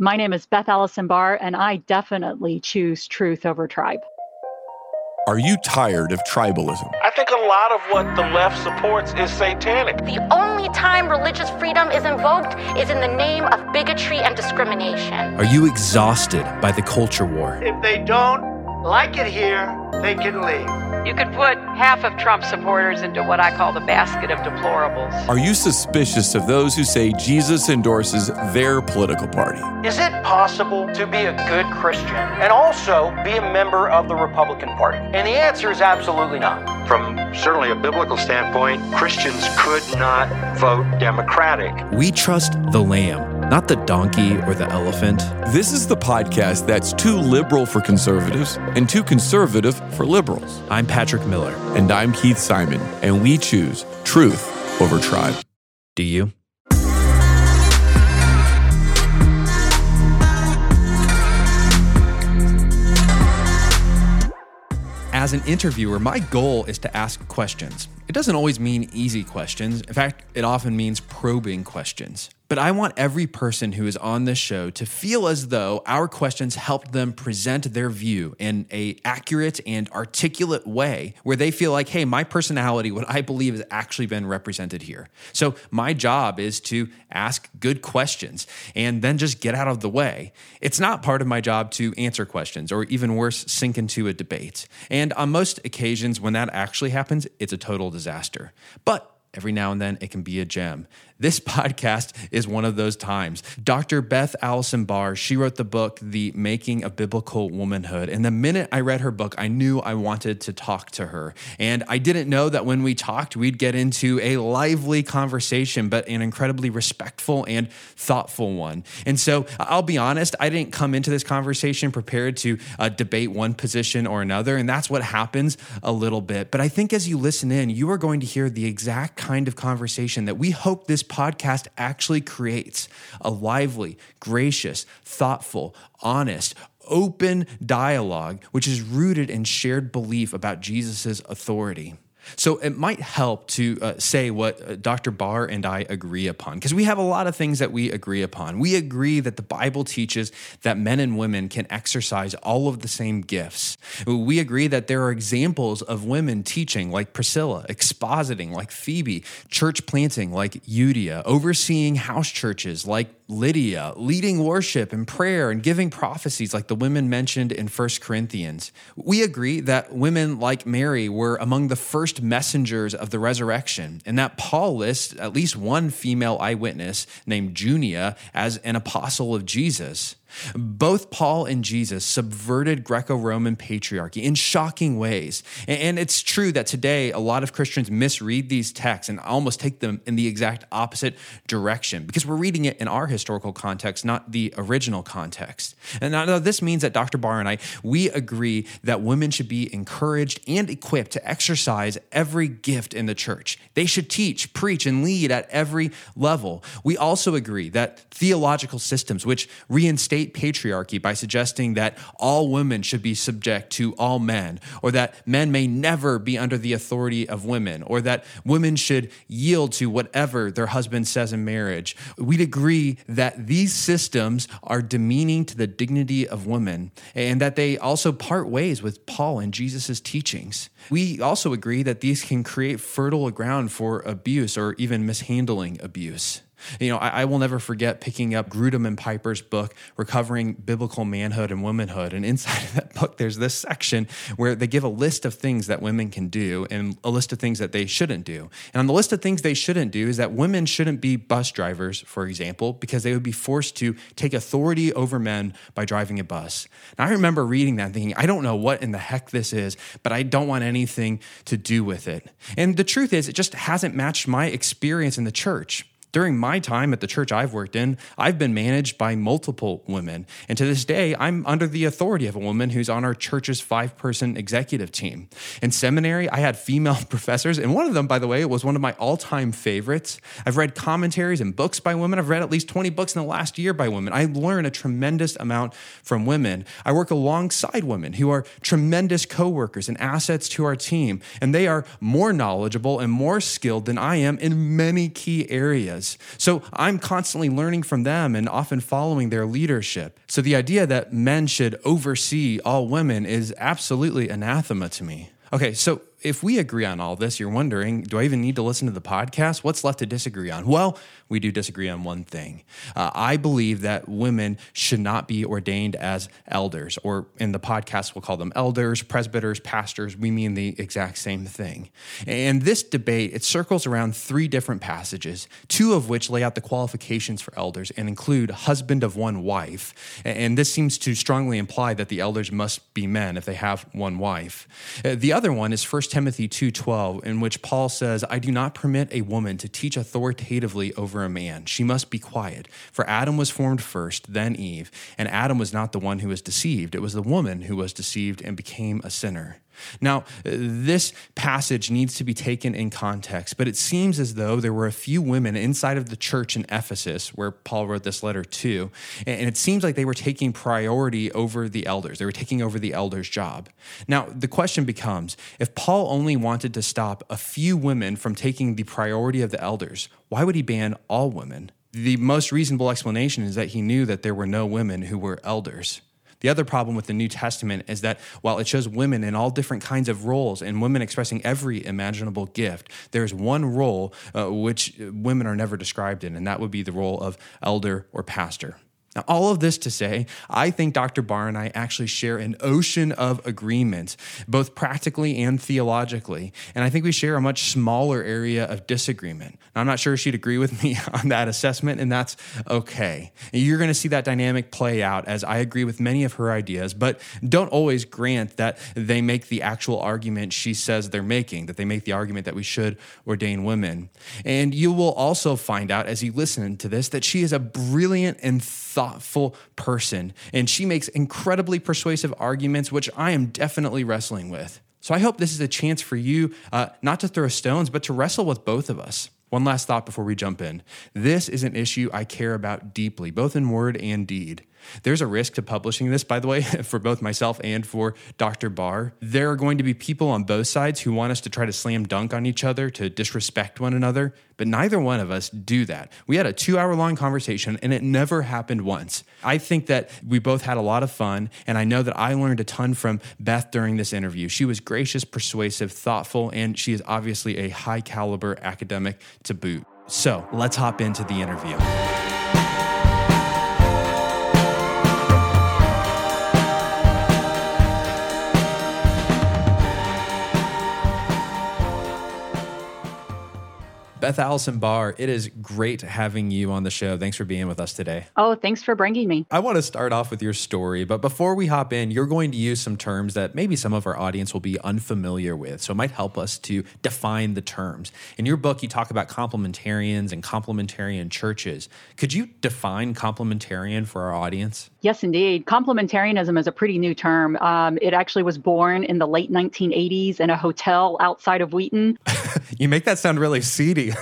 My name is Beth Allison Barr, and I definitely choose truth over tribe. Are you tired of tribalism? I think a lot of what the left supports is satanic. The only time religious freedom is invoked is in the name of bigotry and discrimination. Are you exhausted by the culture war? If they don't like it here, they can leave. You could put half of Trump supporters into what I call the basket of deplorables. Are you suspicious of those who say Jesus endorses their political party? Is it possible to be a good Christian and also be a member of the Republican Party? And the answer is absolutely not. From certainly a biblical standpoint, Christians could not vote Democratic. We trust the lamb, not the donkey or the elephant. This is the podcast that's too liberal for conservatives and too conservative for liberals. I'm Patrick Miller. And I'm Keith Simon, and we choose truth over tribe. Do you? As an interviewer, my goal is to ask questions. It doesn't always mean easy questions. In fact, it often means probing questions. But I want every person who is on this show to feel as though our questions helped them present their view in a accurate and articulate way where they feel like, hey, my personality, what I believe has actually been represented here. So my job is to ask good questions and then just get out of the way. It's not part of my job to answer questions or even worse, sink into a debate. And on most occasions when that actually happens, it's a total disaster. But every now and then it can be a gem. This podcast is one of those times. Dr. Beth Allison Barr, she wrote the book, The Making of Biblical Womanhood. And the minute I read her book, I knew I wanted to talk to her. And I didn't know that when we talked, we'd get into a lively conversation, but an incredibly respectful and thoughtful one. And so I'll be honest, I didn't come into this conversation prepared to uh, debate one position or another. And that's what happens a little bit. But I think as you listen in, you are going to hear the exact kind of conversation that we hope this podcast actually creates a lively, gracious, thoughtful, honest, open dialogue, which is rooted in shared belief about Jesus' authority. So it might help to uh, say what uh, Dr. Barr and I agree upon, because we have a lot of things that we agree upon. We agree that the Bible teaches that men and women can exercise all of the same gifts. We agree that there are examples of women teaching, like Priscilla, expositing, like Phoebe, church planting, like Euodia, overseeing house churches, like Lydia, leading worship and prayer and giving prophecies like the women mentioned in 1 Corinthians. We agree that women like Mary were among the first messengers of the resurrection, and that Paul lists at least one female eyewitness named Junia as an apostle of Jesus. Both Paul and Jesus subverted Greco Roman patriarchy in shocking ways. And it's true that today a lot of Christians misread these texts and almost take them in the exact opposite direction because we're reading it in our historical context, not the original context. And now this means that Dr. Barr and I, we agree that women should be encouraged and equipped to exercise every gift in the church. They should teach, preach, and lead at every level. We also agree that theological systems which reinstate patriarchy by suggesting that all women should be subject to all men, or that men may never be under the authority of women, or that women should yield to whatever their husband says in marriage. We'd agree that these systems are demeaning to the dignity of women, and that they also part ways with Paul and Jesus' teachings. We also agree that these can create fertile ground for abuse or even mishandling abuse. You know, I, I, will never forget picking up Grudem and Piper's book, Recovering Biblical Manhood and Womanhood. And inside of that book, there's this section where they give a list of things that women can do and a list of things that they shouldn't do. And on the list of things they shouldn't do is that women shouldn't be bus drivers, for example, because they would be forced to take authority over men by driving a bus. Now, I remember reading that thinking, I don't know what in the heck this is, but I don't want anything to do with it. And the truth is, it just hasn't matched my experience in the church. During my time at the church I've worked in, I've been managed by multiple women. And to this day, I'm under the authority of a woman who's on our church's five person executive team. In seminary, I had female professors, and one of them, by the way, was one of my all time favorites. I've read commentaries and books by women. I've read at least 20 books in the last year by women. I learn a tremendous amount from women. I work alongside women who are tremendous coworkers and assets to our team, and they are more knowledgeable and more skilled than I am in many key areas. Areas. So I'm constantly learning from them and often following their leadership. So the idea that men should oversee all women is absolutely anathema to me. Okay, so if we agree on all this, you're wondering, do I even need to listen to the podcast? What's left to disagree on? Well, we do disagree on one thing. Uh, I believe that women should not be ordained as elders, or in the podcast, we'll call them elders, presbyters, pastors. We mean the exact same thing. And this debate, it circles around three different passages, two of which lay out the qualifications for elders and include husband of one wife. And this seems to strongly imply that the elders must be men if they have one wife. Uh, the other one is 1 Timothy 2:12 in which Paul says, "I do not permit a woman to teach authoritatively over a man. She must be quiet, for Adam was formed first, then Eve, and Adam was not the one who was deceived, it was the woman who was deceived and became a sinner." Now, uh, this passage needs to be taken in context, but it seems as though there were a few women inside of the church in Ephesus where Paul wrote this letter to, and it seems like they were taking priority over the elders. They were taking over the elders' job. Now, the question becomes if Paul only wanted to stop a few women from taking the priority of the elders, why would he ban all women? The most reasonable explanation is that he knew that there were no women who were elders. The other problem with the New Testament is that while it shows women in all different kinds of roles and women expressing every imaginable gift, there's one role uh, which women are never described in, and that would be the role of elder or pastor. Now, all of this to say, I think Dr. Barr and I actually share an ocean of agreement, both practically and theologically. And I think we share a much smaller area of disagreement. Now, I'm not sure she'd agree with me on that assessment, and that's okay. You're going to see that dynamic play out as I agree with many of her ideas, but don't always grant that they make the actual argument she says they're making, that they make the argument that we should ordain women. And you will also find out as you listen to this that she is a brilliant and thoughtful person. And she makes incredibly persuasive arguments, which I am definitely wrestling with. So I hope this is a chance for you uh, not to throw stones, but to wrestle with both of us. One last thought before we jump in. This is an issue I care about deeply, both in word and deed. There's a risk to publishing this, by the way, for both myself and for Dr. Barr. There are going to be people on both sides who want us to try to slam dunk on each other, to disrespect one another, but neither one of us do that. We had a two hour long conversation and it never happened once. I think that we both had a lot of fun, and I know that I learned a ton from Beth during this interview. She was gracious, persuasive, thoughtful, and she is obviously a high caliber academic to boot. So let's hop into the interview. Beth Allison Barr, it is great having you on the show. Thanks for being with us today. Oh, thanks for bringing me. I want to start off with your story, but before we hop in, you're going to use some terms that maybe some of our audience will be unfamiliar with. So it might help us to define the terms. In your book, you talk about complementarians and complementarian churches. Could you define complementarian for our audience? Yes, indeed. Complementarianism is a pretty new term. Um, it actually was born in the late 1980s in a hotel outside of Wheaton. you make that sound really seedy.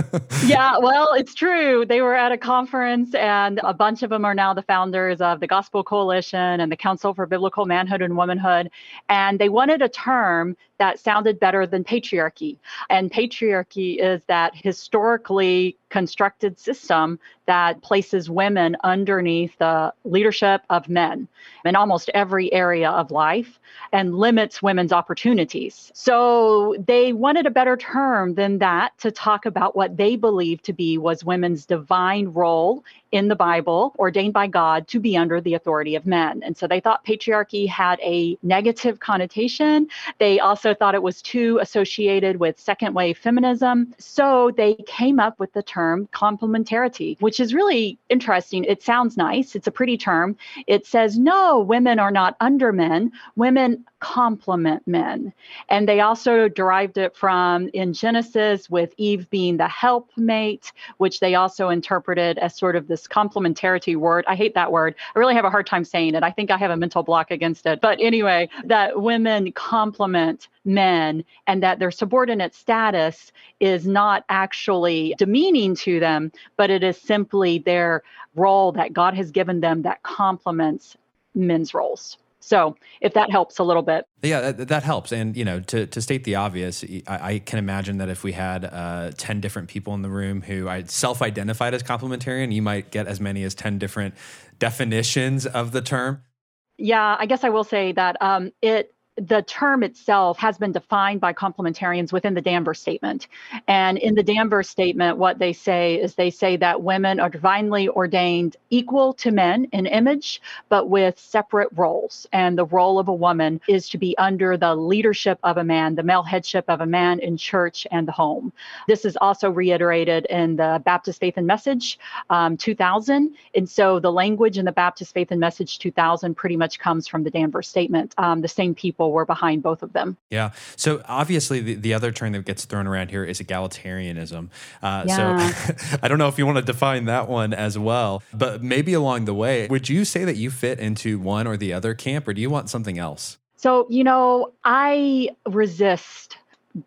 yeah, well, it's true. They were at a conference, and a bunch of them are now the founders of the Gospel Coalition and the Council for Biblical Manhood and Womanhood. And they wanted a term that sounded better than patriarchy. And patriarchy is that historically constructed system that places women underneath the leadership of men in almost every area of life and limits women's opportunities. So they wanted a better term than that to talk about what they believed to be was women's divine role in the Bible, ordained by God to be under the authority of men. And so they thought patriarchy had a negative connotation. They also thought it was too associated with second wave feminism. So they came up with the term complementarity, which is really interesting. It sounds nice, it's a pretty term. It says, no, women are not under men, women complement men. And they also derived it from in Genesis with Eve being the helpmate, which they also interpreted as sort of this complementarity word. I hate that word. I really have a hard time saying it. I think I have a mental block against it. But anyway, that women complement men and that their subordinate status is not actually demeaning to them, but it is simply their role that God has given them that complements men's roles. So if that helps a little bit. Yeah, that, that helps. And, you know, to, to state the obvious, I, I can imagine that if we had uh, 10 different people in the room who I self identified as complementarian, you might get as many as 10 different definitions of the term. Yeah, I guess I will say that um, it the term itself has been defined by complementarians within the Danvers Statement. And in the Danvers Statement, what they say is they say that women are divinely ordained equal to men in image, but with separate roles. And the role of a woman is to be under the leadership of a man, the male headship of a man in church and the home. This is also reiterated in the Baptist Faith and Message um, 2000. And so the language in the Baptist Faith and Message 2000 pretty much comes from the Danvers Statement. Um, the same people people were behind both of them. Yeah. So obviously, the, the other term that gets thrown around here is egalitarianism. Uh, yeah. So I don't know if you want to define that one as well, but maybe along the way, would you say that you fit into one or the other camp, or do you want something else? So, you know, I resist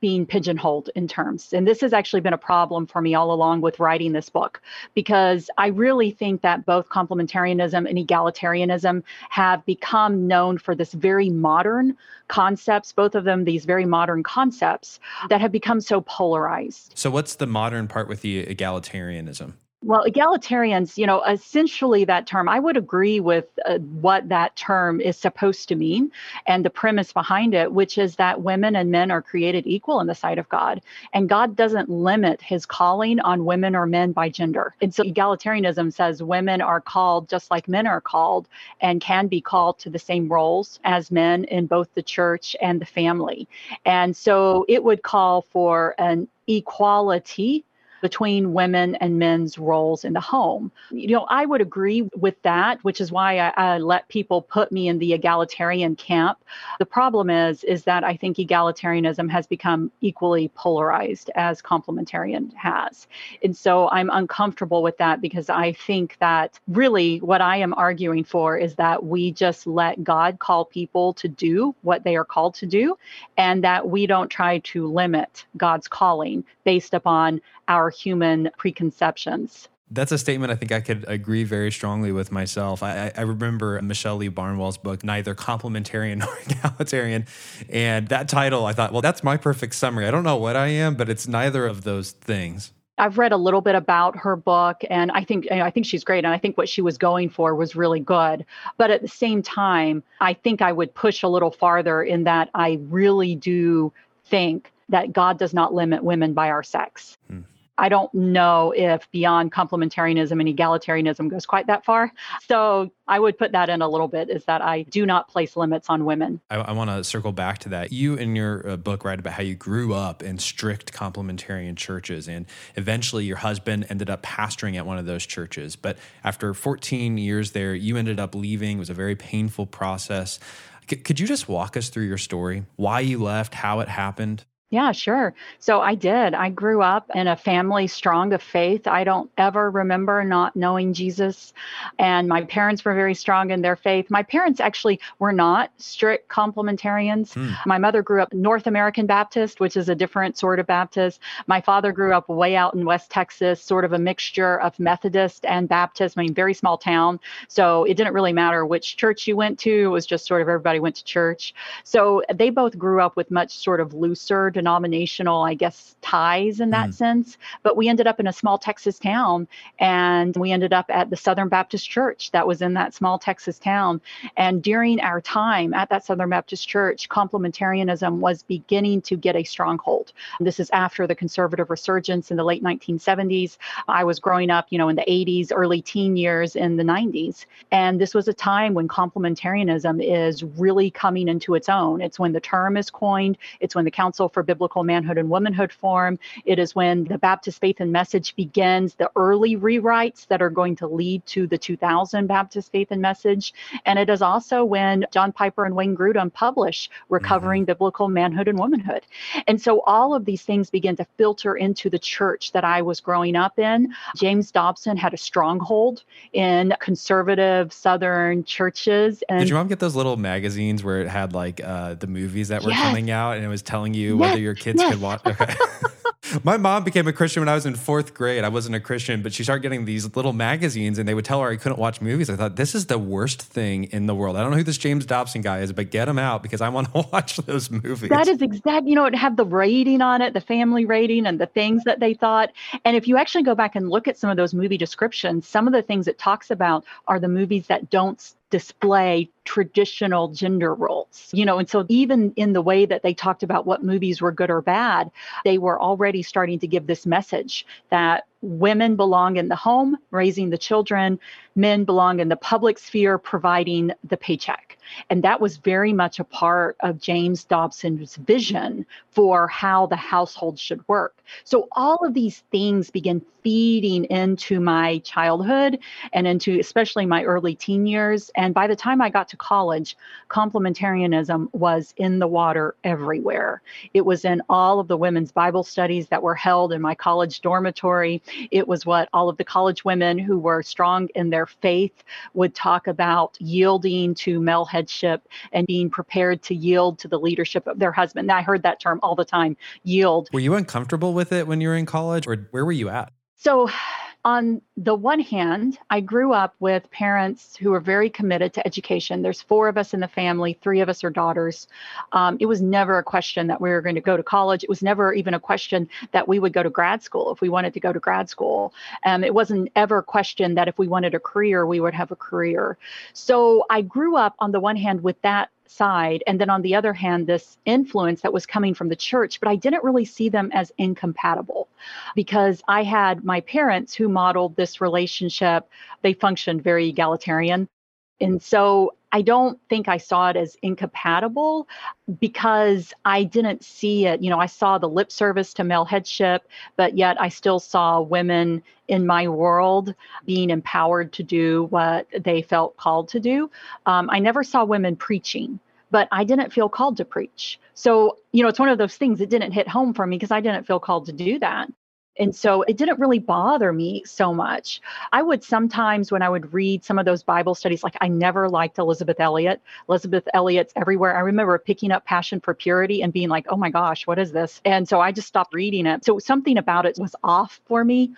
being pigeonholed in terms. And this has actually been a problem for me all along with writing this book because I really think that both complementarianism and egalitarianism have become known for this very modern concepts, both of them these very modern concepts that have become so polarized. So what's the modern part with the egalitarianism? Well, egalitarians, you know, essentially that term, I would agree with uh, what that term is supposed to mean and the premise behind it, which is that women and men are created equal in the sight of God. And God doesn't limit his calling on women or men by gender. And so egalitarianism says women are called just like men are called and can be called to the same roles as men in both the church and the family. And so it would call for an equality between women and men's roles in the home. You know, I would agree with that, which is why I, I, let people put me in the egalitarian camp. The problem is, is that I think egalitarianism has become equally polarized as complementarian has. And so I'm uncomfortable with that because I think that really what I am arguing for is that we just let God call people to do what they are called to do and that we don't try to limit God's calling based upon our human preconceptions. That's a statement I think I could agree very strongly with myself. I, I remember Michelle Lee Barnewall's book, Neither Complementarian nor Egalitarian. And that title, I thought, well, that's my perfect summary. I don't know what I am, but it's neither of those things. I've read a little bit about her book, and I think I think she's great, and I think what she was going for was really good. But at the same time, I think I would push a little farther in that I really do think that God does not limit women by our sex. Hmm. I don't know if beyond complementarianism and egalitarianism goes quite that far. So I would put that in a little bit is that I do not place limits on women. I, I want to circle back to that. You in your uh, book write about how you grew up in strict complementarian churches and eventually your husband ended up pastoring at one of those churches. But after 14 years there, you ended up leaving. It was a very painful process. C- could you just walk us through your story? Why you left, how it happened? Yeah, sure. So I did. I grew up in a family strong of faith. I don't ever remember not knowing Jesus. And my parents were very strong in their faith. My parents actually were not strict complementarians. Hmm. My mother grew up North American Baptist, which is a different sort of Baptist. My father grew up way out in West Texas, sort of a mixture of Methodist and Baptist. I mean, very small town. So it didn't really matter which church you went to, it was just sort of everybody went to church. So they both grew up with much sort of looser denominational, I guess, ties in that mm. sense. But we ended up in a small Texas town and we ended up at the Southern Baptist Church that was in that small Texas town. And during our time at that Southern Baptist Church, complementarianism was beginning to get a stronghold. This is after the conservative resurgence in the late 1970s. I was growing up, you know, in the 80s, early teen years in the 90s. And this was a time when complementarianism is really coming into its own. It's when the term is coined, it's when the Council for biblical manhood and womanhood form. It is when the Baptist Faith and Message begins the early rewrites that are going to lead to the 2000 Baptist Faith and Message. And it is also when John Piper and Wayne Grudem publish Recovering mm-hmm. Biblical Manhood and Womanhood. And so all of these things begin to filter into the church that I was growing up in. James Dobson had a stronghold in conservative Southern churches. And Did your mom get those little magazines where it had like uh, the movies that were yes. coming out and it was telling you yes. Whether your kids yes. could watch? Okay. My mom became a Christian when I was in fourth grade. I wasn't a Christian, but she started getting these little magazines and they would tell her I couldn't watch movies. I thought, this is the worst thing in the world. I don't know who this James Dobson guy is, but get him out because I want to watch those movies. That is exact. You know, it had the rating on it, the family rating, and the things that they thought. And if you actually go back and look at some of those movie descriptions, some of the things it talks about are the movies that don't display traditional gender roles. You know, and so even in the way that they talked about what movies were good or bad, they were already starting to give this message that women belong in the home, raising the children, men belong in the public sphere, providing the paycheck. And that was very much a part of James Dobson's vision for how the household should work. So all of these things began feeding into my childhood and into especially my early teen years. And by the time I got to college, complementarianism was in the water everywhere. It was in all of the women's Bible studies that were held in my college dormitory. It was what all of the college women who were strong in their faith would talk about yielding to male headship and being prepared to yield to the leadership of their husband. I heard that term all the time yield. Were you uncomfortable with it when you were in college, or where were you at? So, on the one hand, I grew up with parents who were very committed to education. There's four of us in the family, three of us are daughters. Um, it was never a question that we were going to go to college. It was never even a question that we would go to grad school if we wanted to go to grad school. Um, it wasn't ever a question that if we wanted a career, we would have a career. So I grew up on the one hand with that side. And then on the other hand this influence that was coming from the church but i didn't really see them as incompatible because i had my parents who modeled this relationship. They functioned very egalitarian. And so I don't think I saw it as incompatible because I didn't see it. You know, I saw the lip service to male headship, but yet I still saw women in my world being empowered to do what they felt called to do. Um, I never saw women preaching but I didn't feel called to preach. So, you know, it's one of those things that didn't hit home for me because I didn't feel called to do that. And so it didn't really bother me so much. I would sometimes, when I would read some of those Bible studies, like I never liked Elisabeth Elliot. Elisabeth Elliot's everywhere. I remember picking up Passion for Purity and being like, oh my gosh, what is this? And so I just stopped reading it. So something about it was off for me.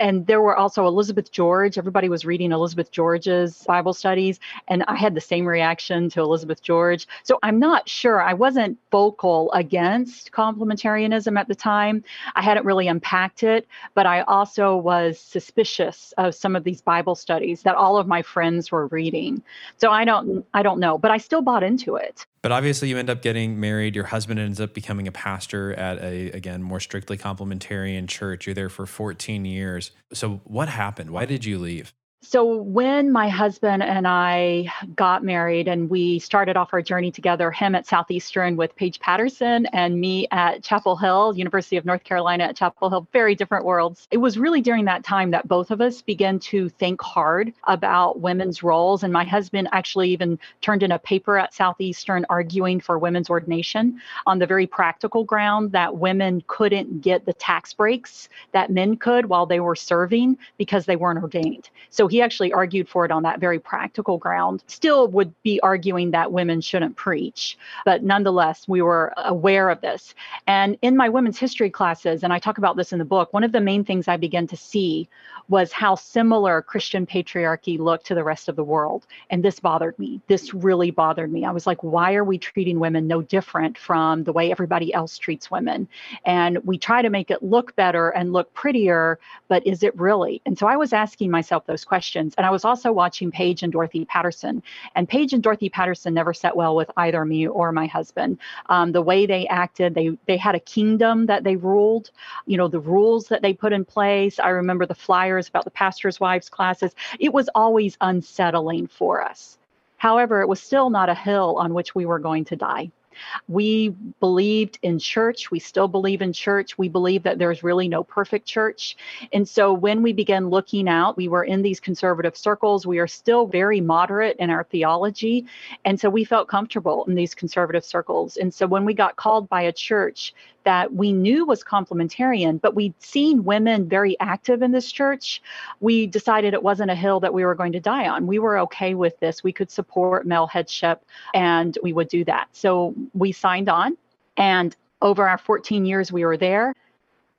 And there were also Elizabeth George. Everybody was reading Elizabeth George's Bible studies. And I had the same reaction to Elizabeth George. So I'm not sure. I wasn't vocal against complementarianism at the time. I hadn't really unpacked it, but I also was suspicious of some of these Bible studies that all of my friends were reading. So I don't I don't know, but I still bought into it. But obviously you end up getting married, your husband ends up becoming a pastor at a again more strictly complementarian church. You're there for 14 years. So what happened? Why did you leave? So, when my husband and I got married and we started off our journey together, him at Southeastern with Paige Patterson and me at Chapel Hill, University of North Carolina at Chapel Hill, very different worlds. It was really during that time that both of us began to think hard about women's roles. And my husband actually even turned in a paper at Southeastern arguing for women's ordination on the very practical ground that women couldn't get the tax breaks that men could while they were serving because they weren't ordained. So, he actually argued for it on that very practical ground. Still would be arguing that women shouldn't preach, but nonetheless, we were aware of this. And in my women's history classes, and I talk about this in the book, one of the main things I began to see was how similar Christian patriarchy looked to the rest of the world. And this bothered me. This really bothered me. I was like, why are we treating women no different from the way everybody else treats women? And we try to make it look better and look prettier, but is it really? And so I was asking myself those questions. And I was also watching Paige and Dorothy Patterson. And Paige and Dorothy Patterson never set well with either me or my husband. Um, the way they acted, they they had a kingdom that they ruled. You know, the rules that they put in place. I remember the flyers about the pastor's wives classes. It was always unsettling for us. However, it was still not a hill on which we were going to die. We believed in church. We still believe in church. We believe that there's really no perfect church. And so when we began looking out, we were in these conservative circles. We are still very moderate in our theology. And so we felt comfortable in these conservative circles. And so when we got called by a church that we knew was complementarian, but we'd seen women very active in this church, we decided it wasn't a hill that we were going to die on. We were okay with this. We could support male headship and we would do that. So we signed on. And over our 14 years we were there,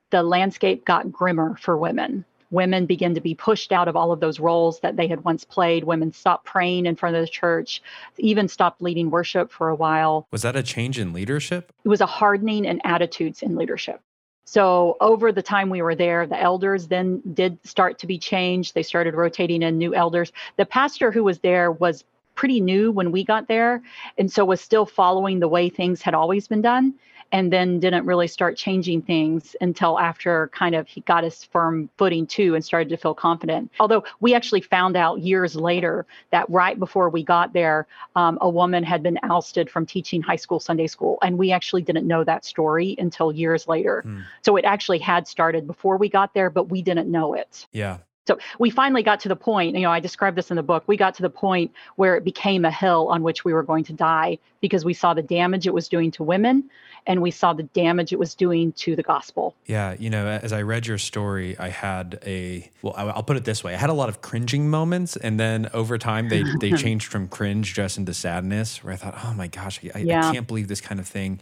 the landscape got grimmer for women. Women began to be pushed out of all of those roles that they had once played. Women stopped praying in front of the church, even stopped leading worship for a while. Was that a change in leadership? It was a hardening in attitudes in leadership. So over the time we were there, the elders then did start to be changed. They started rotating in new elders. The pastor who was there was pretty new when we got there and so was still following the way things had always been done and then didn't really start changing things until after kind of he got his firm footing too and started to feel confident. Although we actually found out years later that right before we got there, um, a woman had been ousted from teaching high school Sunday school. And we actually didn't know that story until years later. Hmm. So it actually had started before we got there, but we didn't know it. Yeah. So we finally got to the point, you know, I described this in the book. We got to the point where it became a hill on which we were going to die because we saw the damage it was doing to women and we saw the damage it was doing to the gospel. Yeah, you know, as I read your story, I had a well, I'll put it this way: I had a lot of cringing moments, and then over time, they they changed from cringe just into sadness. Where I thought, oh my gosh, I, I can't believe this kind of thing.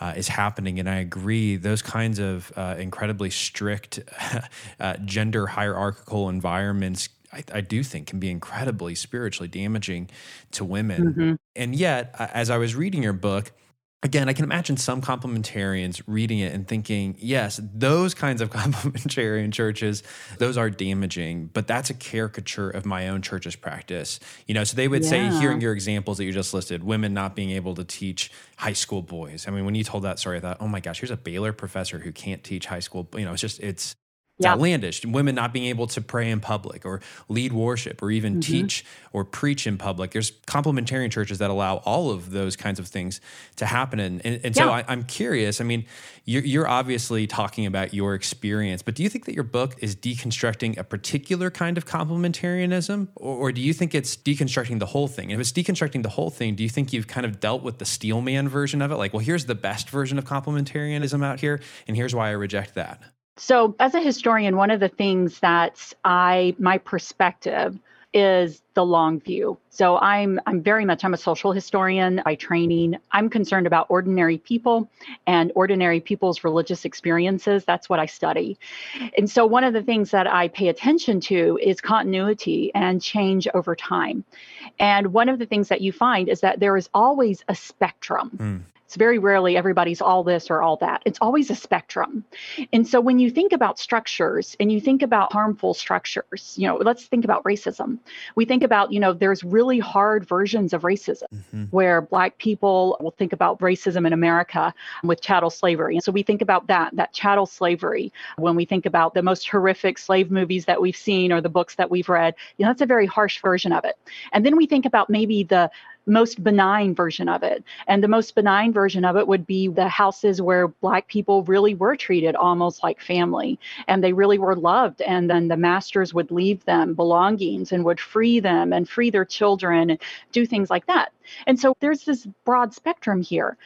Uh, is happening, and I agree. Those kinds of uh, incredibly strict uh, gender hierarchical environments, I, I do think, can be incredibly spiritually damaging to women. Mhm. And yet, as I was reading your book, again, I can imagine some complementarians reading it and thinking, yes, those kinds of complementarian churches, those are damaging, but that's a caricature of my own church's practice. You know, so they would say, Yeah. hearing your examples that you just listed, women not being able to teach high school boys. I mean, when you told that story, I thought, oh my gosh, here's a Baylor professor who can't teach high school. You know, it's just, it's, it's Yeah. outlandish. Women not being able to pray in public or lead worship or even Mm-hmm. teach or preach in public. There's complementarian churches that allow all of those kinds of things to happen. And, and, and so Yeah. I, I'm curious. I mean, you're, you're obviously talking about your experience, but do you think that your book is deconstructing a particular kind of complementarianism? Or, or do you think it's deconstructing the whole thing? And If it's deconstructing the whole thing, do you think you've kind of dealt with the steelman version of it? Like, well, here's the best version of complementarianism out here, and here's why I reject that. So, as a historian, one of the things that I, my perspective is the long view. So I'm I'm very much I'm a social historian by training. I'm concerned about ordinary people and ordinary people's religious experiences. That's what I study. And so one of the things that I pay attention to is continuity and change over time. And one of the things that you find is that there is always a spectrum. Mm. It's very rarely everybody's all this or all that. It's always a spectrum. And so when you think about structures and you think about harmful structures, you know, let's think about racism. We think about, you know, there's really hard versions of racism mm-hmm. where black people will think about racism in America with chattel slavery. And so we think about that, that chattel slavery. When we think about the most horrific slave movies that we've seen or the books that we've read, you know, that's a very harsh version of it. And then we think about maybe the most benign version of it. And the most benign version of it would be the houses where Black people really were treated almost like family and they really were loved. And then the masters would leave them belongings and would free them and free their children and do things like that. And so there's this broad spectrum here.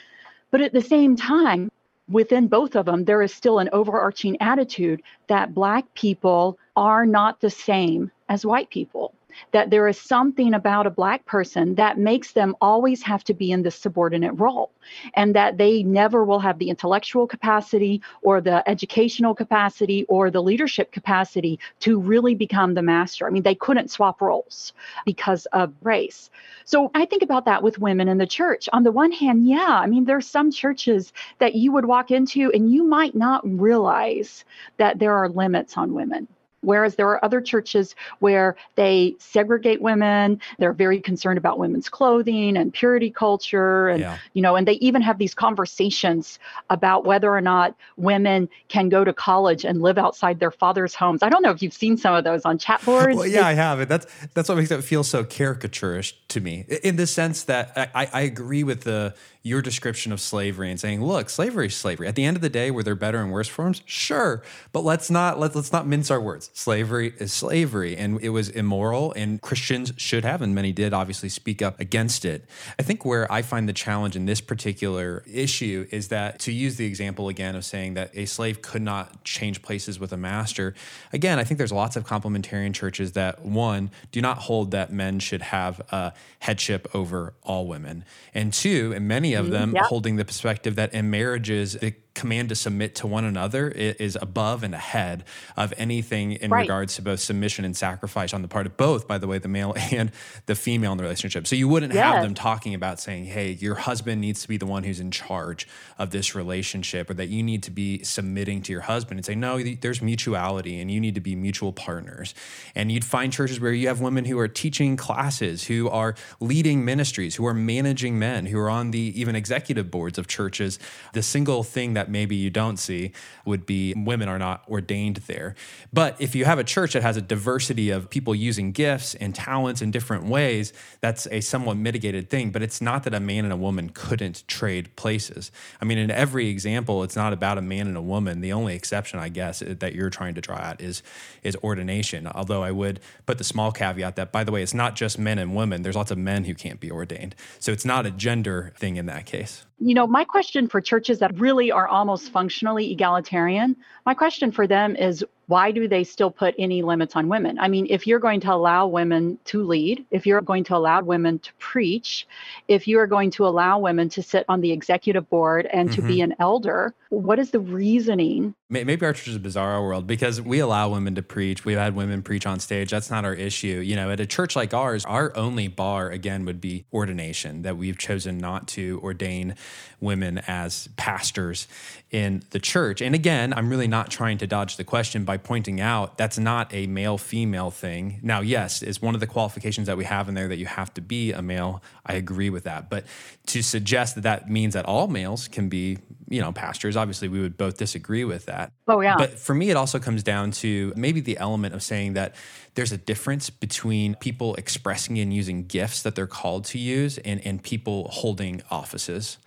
But at the same time, within both of them, there is still an overarching attitude that Black people are not the same as white people that there is something about a black person that makes them always have to be in this subordinate role and that they never will have the intellectual capacity or the educational capacity or the leadership capacity to really become the master. I mean, they couldn't swap roles because of race. So I think about that with women in the church. On the one hand, yeah, I mean, there's some churches that you would walk into and you might not realize that there are limits on women. Whereas there are other churches where they segregate women, they're very concerned about women's clothing and purity culture and Yeah. you know, and they even have these conversations about whether or not women can go to college and live outside their father's homes. I don't know if you've seen some of those on chat boards. Well, yeah, I have. That's that's what makes it feel so caricaturish to me, in the sense that I- I agree with the your description of slavery and saying, look, slavery is slavery. At the end of the day, were there better and worse forms? Sure, but let's not let's let's not mince our words. Slavery is slavery, and it was immoral, and Christians should have, and many did, obviously speak up against it. I think where I find the challenge in this particular issue is that to use the example again of saying that a slave could not change places with a master. Again, I think there's lots of complementarian churches that one do not hold that men should have uh, headship over all women, and two, and many of them mm-hmm. yeah. holding the perspective that in marriages the command to submit to one another is above and ahead of anything in Right. regards to both submission and sacrifice on the part of both, by the way, the male and the female in the relationship. So you wouldn't have them talking about saying, hey, your husband needs to be the one who's in charge of this relationship or that you need to be submitting to your husband and say, no, there's mutuality and you need to be mutual partners. And you'd find churches where you have women who are teaching classes, who are leading ministries, who are managing men, who are on the even executive boards of churches. The single thing that maybe you don't see would be women are not ordained there. But if you have a church that has a diversity of people using gifts and talents in different ways, that's a somewhat mitigated thing. But it's not that a man and a woman couldn't trade places. I mean, in every example, it's not about a man and a woman. The only exception, I guess, that you're trying to draw at is is ordination. Although I would put the small caveat that, by the way, it's not just men and women. There's lots of men who can't be ordained. So it's not a gender thing in that case. You know, my question for churches that really are almost functionally egalitarian, my question for them is why do they still put any limits on women? I mean, if you're going to allow women to lead, if you're going to allow women to preach, if you are going to allow women to sit on the executive board and to be mm-hmm. an elder, what is the reasoning? Maybe our church is a bizarre world because we allow women to preach. We've had women preach on stage. That's not our issue. You know, at a church like ours, our only bar, again, would be ordination, that we've chosen not to ordain women as pastors in the church. And again, I'm really not trying to dodge the question by pointing out that's not a male female thing. Now, yes, is one of the qualifications that we have in there that you have to be a male. I agree with that. But to suggest that that means that all males can be, you know, pastors, obviously we would both disagree with that. Oh, yeah. But for me, it also comes down to maybe the element of saying that there's a difference between people expressing and using gifts that they're called to use and, and people holding offices.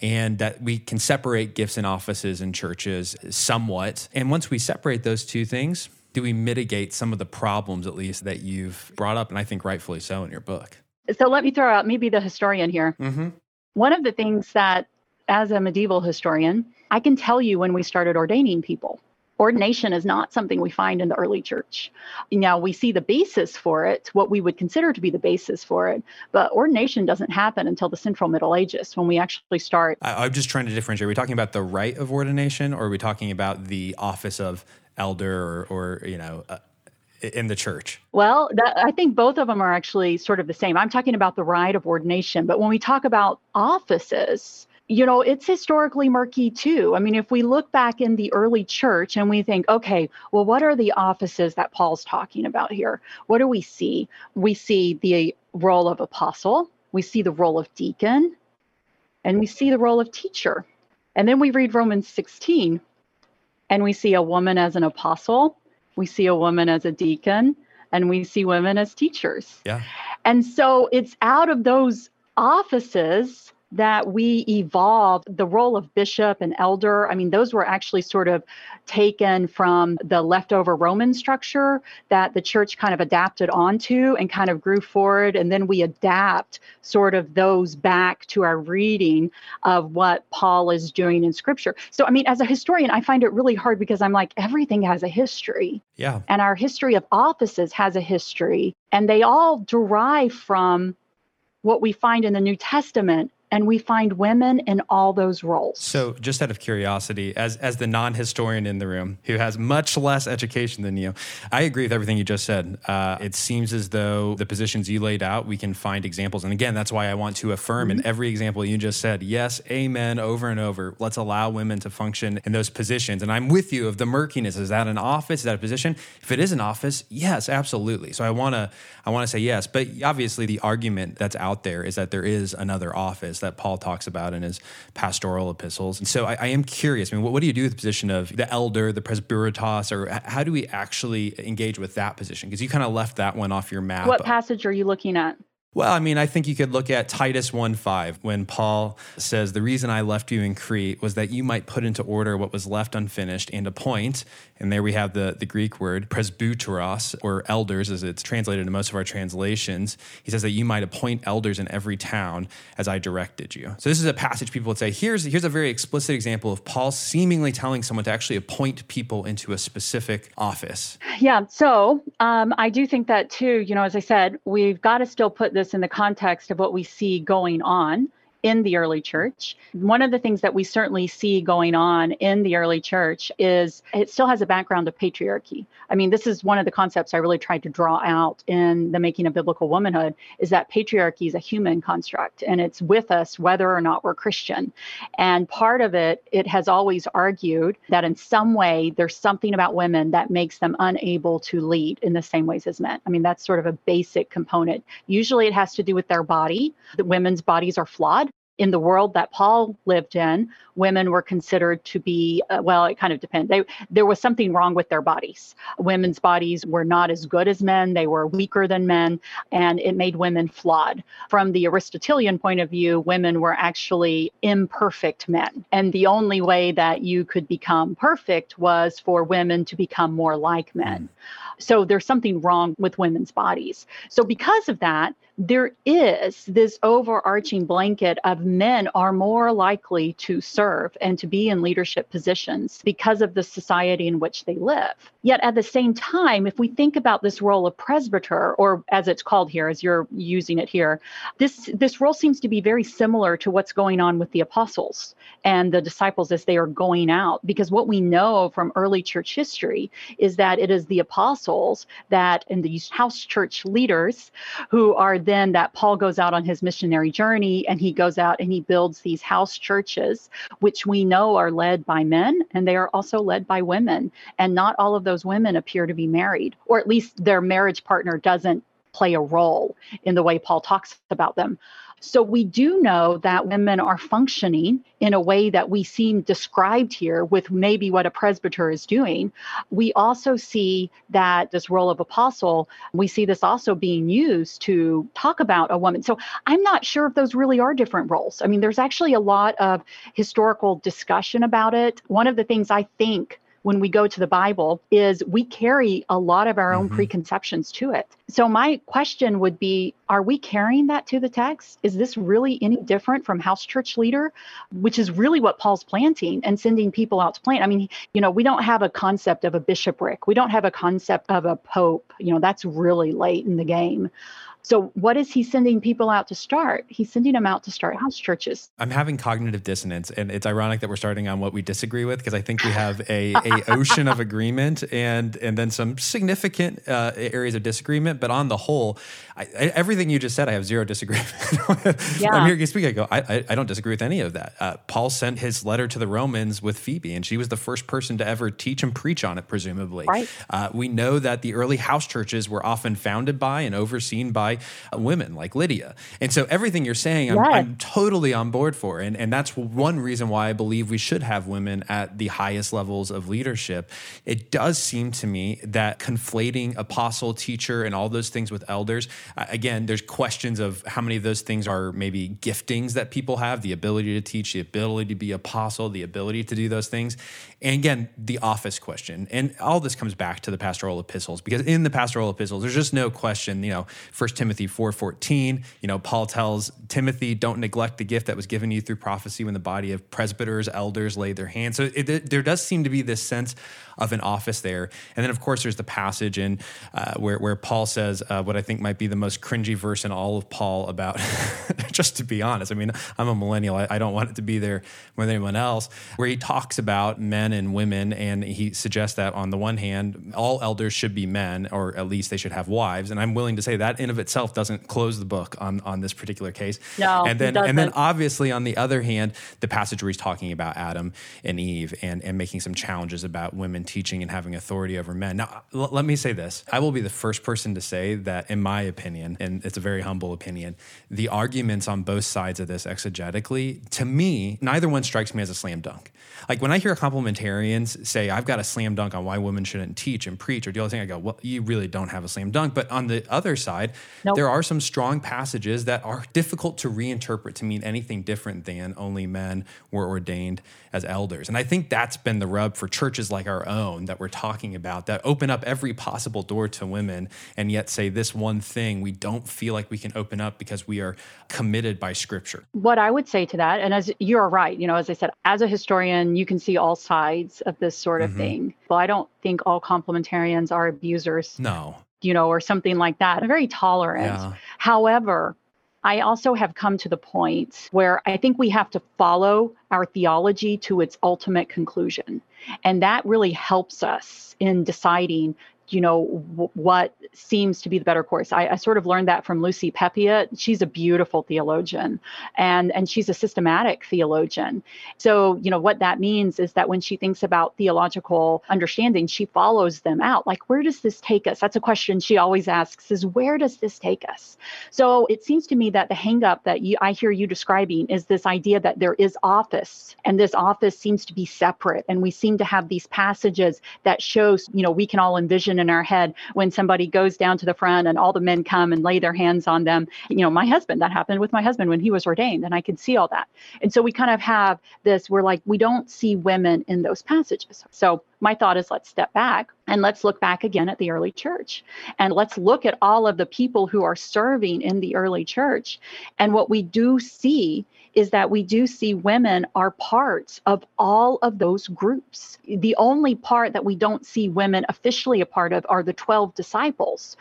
And that we can separate gifts and offices in churches somewhat. And once we separate those two things, do we mitigate some of the problems, at least, that you've brought up? And I think rightfully so in your book. So let me throw out maybe the historian here. Mm-hmm. One of the things that, as a medieval historian, I can tell you when we started ordaining people. Ordination is not something we find in the early church. Now, we see the basis for it, what we would consider to be the basis for it, but ordination doesn't happen until the Central Middle Ages when we actually start. I, I'm just trying to differentiate. Are we talking about the rite of ordination or are we talking about the office of elder or, or you know, uh, in the church? Well, that, I think both of them are actually sort of the same. I'm talking about the rite of ordination, but when we talk about offices, you know, it's historically murky too. I mean, if we look back in the early church and we think, okay, well, what are the offices that Paul's talking about here? What do we see? We see the role of apostle, we see the role of deacon, and we see the role of teacher. And then we read Romans 16 and we see a woman as an apostle, we see a woman as a deacon, and we see women as teachers. Yeah. And so it's out of those offices that we evolved the role of bishop and elder. I mean, those were actually sort of taken from the leftover Roman structure that the church kind of adapted onto and kind of grew forward. And then we adapt sort of those back to our reading of what Paul is doing in scripture. So, I mean, as a historian, I find it really hard because I'm like, everything has a history Yeah. and our history of offices has a history and they all derive from what we find in the New Testament and we find women in all those roles. So, just out of curiosity, as as the non-historian in the room who has much less education than you, I agree with everything you just said. Uh, it seems as though the positions you laid out, we can find examples, and again, that's why I want to affirm in every example you just said, yes, amen, over and over. Let's allow women to function in those positions, and I'm with you of the murkiness. Is that an office? Is that a position? If it is an office, yes, absolutely. So I want to I want to say yes, but obviously the argument that's out there is that there is another office that Paul talks about in his pastoral epistles. And so I, I am curious. I mean, what, what do you do with the position of the elder, the presbyteritos, or how do we actually engage with that position? Because you kind of left that one off your map. What passage are you looking at? Well, I mean, I think you could look at Titus 1 5 when Paul says, The reason I left you in Crete was that you might put into order what was left unfinished and appoint. And there we have the, the Greek word presbyteros, or elders, as it's translated in most of our translations. He says that you might appoint elders in every town as I directed you. So this is a passage people would say, here's, here's a very explicit example of Paul seemingly telling someone to actually appoint people into a specific office. Yeah, so um, I do think that too, you know, as I said, we've got to still put this in the context of what we see going on in the early church. One of the things that we certainly see going on in the early church is it still has a background of patriarchy. I mean, this is one of the concepts I really tried to draw out in the making of biblical womanhood is that patriarchy is a human construct and it's with us whether or not we're Christian. And part of it, it has always argued that in some way there's something about women that makes them unable to lead in the same ways as men. I mean, that's sort of a basic component. Usually it has to do with their body. The women's bodies are flawed in the world that Paul lived in, women were considered to be uh, well. It kind of depends. They, there was something wrong with their bodies. Women's bodies were not as good as men. They were weaker than men, and it made women flawed. From the Aristotelian point of view, women were actually imperfect men, and the only way that you could become perfect was for women to become more like men. So there's something wrong with women's bodies. So because of that, there is this overarching blanket of men are more likely to serve and to be in leadership positions because of the society in which they live. Yet at the same time, if we think about this role of presbyter, or as it's called here, as you're using it here, this this role seems to be very similar to what's going on with the apostles and the disciples as they are going out. Because what we know from early church history is that it is the apostles that and these house church leaders who are then that Paul goes out on his missionary journey and he goes out and he builds these house churches, which we know are led by men and they are also led by women. And not all of those women appear to be married, or at least their marriage partner doesn't play a role in the way Paul talks about them. So we do know that women are functioning in a way that we seem described here with maybe what a presbyter is doing. We also see that this role of apostle, we see this also being used to talk about a woman. So I'm not sure if those really are different roles. I mean, there's actually a lot of historical discussion about it. One of the things I think when we go to the Bible is we carry a lot of our own mm-hmm. preconceptions to it. So, my question would be Are we carrying that to the text? Is this really any different from house church leader, which is really what Paul's planting and sending people out to plant? I mean, you know, we don't have a concept of a bishopric, we don't have a concept of a pope. You know, that's really late in the game. So, what is he sending people out to start? He's sending them out to start house churches. I'm having cognitive dissonance, and it's ironic that we're starting on what we disagree with because I think we have a, a ocean of agreement and and then some significant uh, areas of disagreement. But on the whole, I, I, everything you just said, I have zero disagreement. yeah. I'm hearing you speak. I go, I, I, don't disagree with any of that. Uh, Paul sent his letter to the Romans with Phoebe, and she was the first person to ever teach and preach on it, presumably. Right. Uh, we know that the early house churches were often founded by and overseen by women like Lydia. And so everything you're saying, I'm, yes. I'm, totally on board for. And, and that's one reason why I believe we should have women at the highest levels of leadership. It does seem to me that conflating apostle, teacher, and all those things with elders, uh, again, there's questions of how many of those things are maybe giftings that people have the ability to teach, the ability to be apostle, the ability to do those things. And again, the office question. And all this comes back to the pastoral epistles because in the pastoral epistles, there's just no question, you know, First Timothy 4:14, you know, Paul tells Timothy, don't neglect the gift that was given you through prophecy when the body of presbyters, elders laid their hands. So it, there does seem to be this sense of an office there. And then, of course, there's the passage in uh, where, where Paul says uh, what I think might be the most cringy verse in all of Paul about, just to be honest, I mean, I'm a millennial. I, I don't want it to be there more than anyone else, where he talks about men and women. And he suggests that on the one hand, all elders should be men, or at least they should have wives. And I'm willing to say that in of itself doesn't close the book on, on this particular case. No, and then, and then obviously on the other hand, the passage where he's talking about Adam and Eve and, and making some challenges about women teaching and having authority over men. Now, l- let me say this. I will be the first person to say that, in my opinion, and it's a very humble opinion, the arguments on both sides of this exegetically, to me, neither one strikes me as a slam dunk. Like when I hear complementarians say, I've got a slam dunk on why women shouldn't teach and preach or do all the thing, I go, well, you really don't have a slam dunk. But on the other side, nope. there are some strong passages that are difficult to reinterpret to mean anything different than only men were ordained as elders. And I think that's been the rub for churches like our own that we're talking about that open up every possible door to women and yet say this one thing we don't feel like we can open up because we are committed by scripture. What I would say to that, and as you're right, you know, as I said, as a historian, you can see all sides of this sort of mm-hmm. thing. Well, I don't think all complementarians are abusers. No. You know, or something like that. I'm very tolerant. Yeah. However, I also have come to the point where I think we have to follow our theology to its ultimate conclusion. And that really helps us in deciding you know w- what seems to be the better course. I, I, sort of learned that from lucy peppiatt she's a beautiful theologian and and she's a systematic theologian. So you know what that means is that when she thinks about theological understanding she follows them out. Like where does this take us? That's a question she always asks is where does this take us? So it seems to me that the hangup that you i hear you describing is this idea that there is office and this office seems to be separate and we seem to have these passages that shows you know we can all envision in our head when somebody goes down to the front and all the men come and lay their hands on them. You know, my husband, that happened with my husband when he was ordained, and I could see all that. And so we kind of have this, we're like, we don't see women in those passages. So my thought is let's step back and let's look back again at the early church and let's look at all of the people who are serving in the early church. And what we do see is that we do see women are parts of all of those groups. The only part that we don't see women officially a part of are the 12 disciples.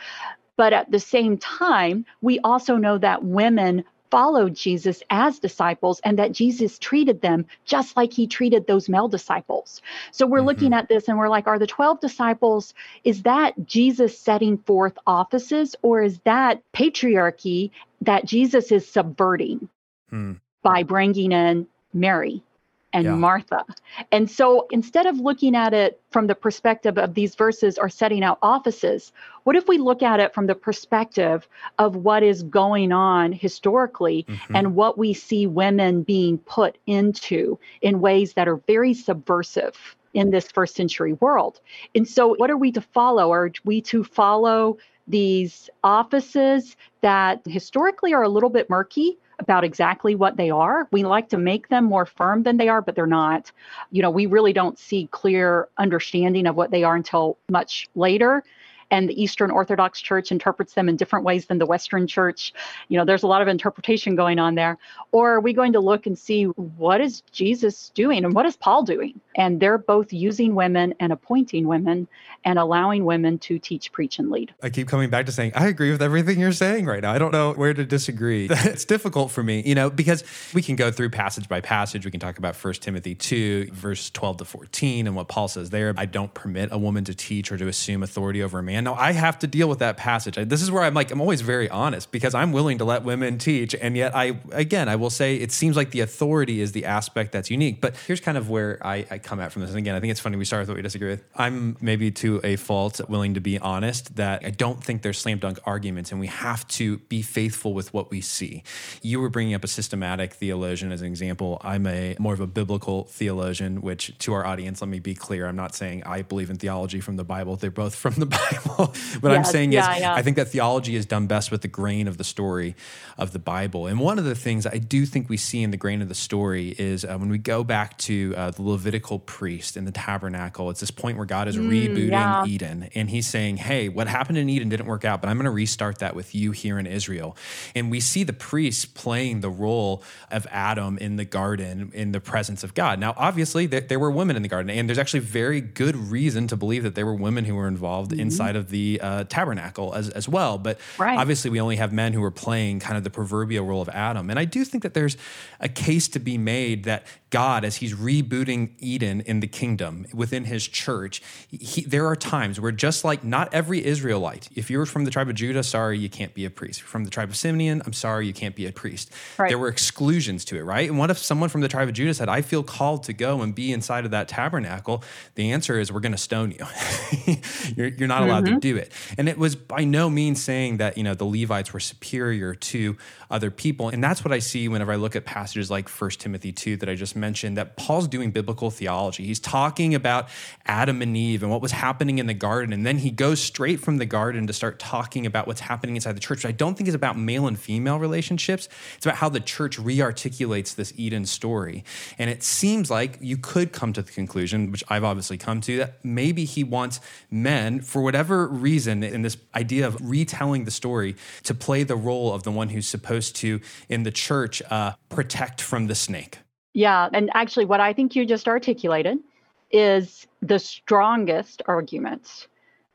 But at the same time, we also know that women followed Jesus as disciples and that Jesus treated them just like he treated those male disciples. So we're mm-hmm. looking at this and we're like, are the 12 disciples, is that Jesus setting forth offices or is that patriarchy that Jesus is subverting? Hmm by bringing in Mary and yeah. Martha. And so instead of looking at it from the perspective of these verses are setting out offices, what if we look at it from the perspective of what is going on historically mm-hmm. and what we see women being put into in ways that are very subversive in this first century world? And so, what are we to follow? Are we to follow these offices that historically are a little bit murky? About exactly what they are. We like to make them more firm than they are, but they're not. You know, we really don't see clear understanding of what they are until much later and the Eastern Orthodox Church interprets them in different ways than the Western Church. You know, there's a lot of interpretation going on there. Or are we going to look and see what is Jesus doing and what is Paul doing? And they're both using women and appointing women and allowing women to teach, preach, and lead. I keep coming back to saying, I agree with everything you're saying right now. I don't know where to disagree. it's difficult for me, you know, because we can go through passage by passage. We can talk about 1 Timothy 2, verse 12 to 14, and what Paul says there. I don't permit a woman to teach or to assume authority over a man. No, I have to deal with that passage. This is where I'm like, I'm always very honest because I'm willing to let women teach. And yet, I, again, I will say it seems like the authority is the aspect that's unique. But here's kind of where I, I come at from this. And again, I think it's funny we start with what we disagree with. I'm maybe to a fault willing to be honest that I don't think there's slam dunk arguments and we have to be faithful with what we see. You were bringing up a systematic theologian as an example. I'm a more of a biblical theologian, which to our audience, let me be clear, I'm not saying I believe in theology from the Bible. They're both from the Bible. what yes, I'm saying yeah, is, yeah. I think that theology is done best with the grain of the story of the Bible. And one of the things I do think we see in the grain of the story is uh, when we go back to uh, the Levitical priest in the tabernacle, it's this point where God is mm, rebooting yeah. Eden. And he's saying, hey, what happened in Eden didn't work out, but I'm going to restart that with you here in Israel. And we see the priest playing the role of Adam in the garden in the presence of God. Now, obviously, there, there were women in the garden, and there's actually very good reason to believe that there were women who were involved mm-hmm. inside of the uh, tabernacle as, as well. But right. obviously, we only have men who are playing kind of the proverbial role of Adam. And I do think that there's a case to be made that God, as he's rebooting Eden in the kingdom within his church, he, there are times where just like not every Israelite, if you're from the tribe of Judah, sorry, you can't be a priest. From the tribe of Simeon, I'm sorry, you can't be a priest. Right. There were exclusions to it, right? And what if someone from the tribe of Judah said, I feel called to go and be inside of that tabernacle? The answer is, we're going to stone you. you're, you're, not allowed mm-hmm. to do it. And it was by no means saying that, you know, the Levites were superior to other people. And that's what I see whenever I look at passages like 1 Timothy 2 that I just mentioned, that Paul's doing biblical theology. He's talking about Adam and Eve and what was happening in the garden. And then he goes straight from the garden to start talking about what's happening inside the church. I don't think it's about male and female relationships. It's about how the church rearticulates this Eden story. And it seems like you could come to the conclusion, which I've obviously come to, that maybe he wants men, for whatever reason, in this idea of retelling the story, to play the role of the one who's supposed to, in the church, uh, protect from the snake. Yeah. And actually, what I think you just articulated is the strongest arguments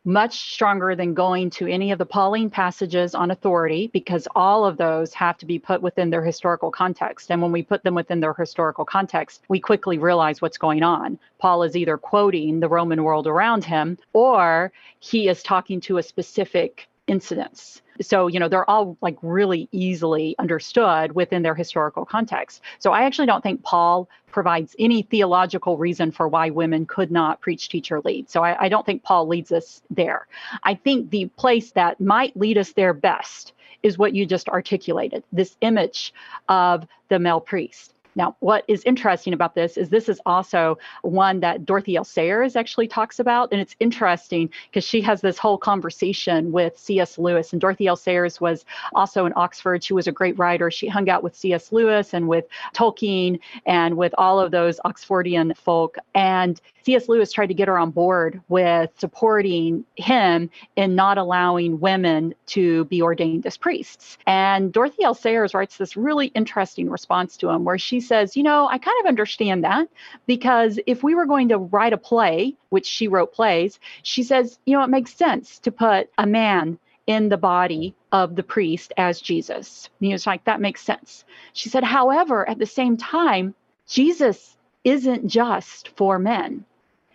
much stronger than going to any of the Pauline passages on authority because all of those have to be put within their historical context. And when we put them within their historical context, we quickly realize what's going on. Paul is either quoting the Roman world around him or he is talking to a specific incidents. So, you know, they're all like really easily understood within their historical context. So, I actually don't think Paul provides any theological reason for why women could not preach, teach, or lead. So, I, I don't think Paul leads us there. I think the place that might lead us there best is what you just articulated this image of the male priest. Now, what is interesting about this is this is also one that Dorothy L. Sayers actually talks about. And it's interesting because she has this whole conversation with C.S. Lewis. And Dorothy L. Sayers was also in Oxford. She was a great writer. She hung out with C.S. Lewis and with Tolkien and with all of those Oxfordian folk. And C.S. Lewis tried to get her on board with supporting him in not allowing women to be ordained as priests. And Dorothy L. Sayers writes this really interesting response to him where she says, You know, I kind of understand that because if we were going to write a play, which she wrote plays, she says, You know, it makes sense to put a man in the body of the priest as Jesus. And he was like, That makes sense. She said, However, at the same time, Jesus isn't just for men.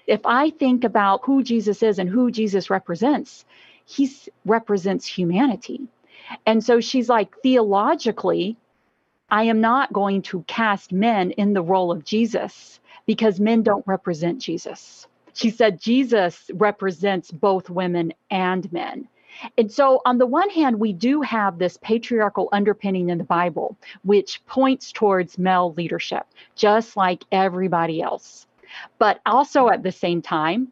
If I think about who Jesus is and who Jesus represents, he represents humanity. And so she's like, theologically, I am not going to cast men in the role of Jesus because men don't represent Jesus. She said Jesus represents both women and men. And so, on the one hand, we do have this patriarchal underpinning in the Bible, which points towards male leadership, just like everybody else. But also at the same time,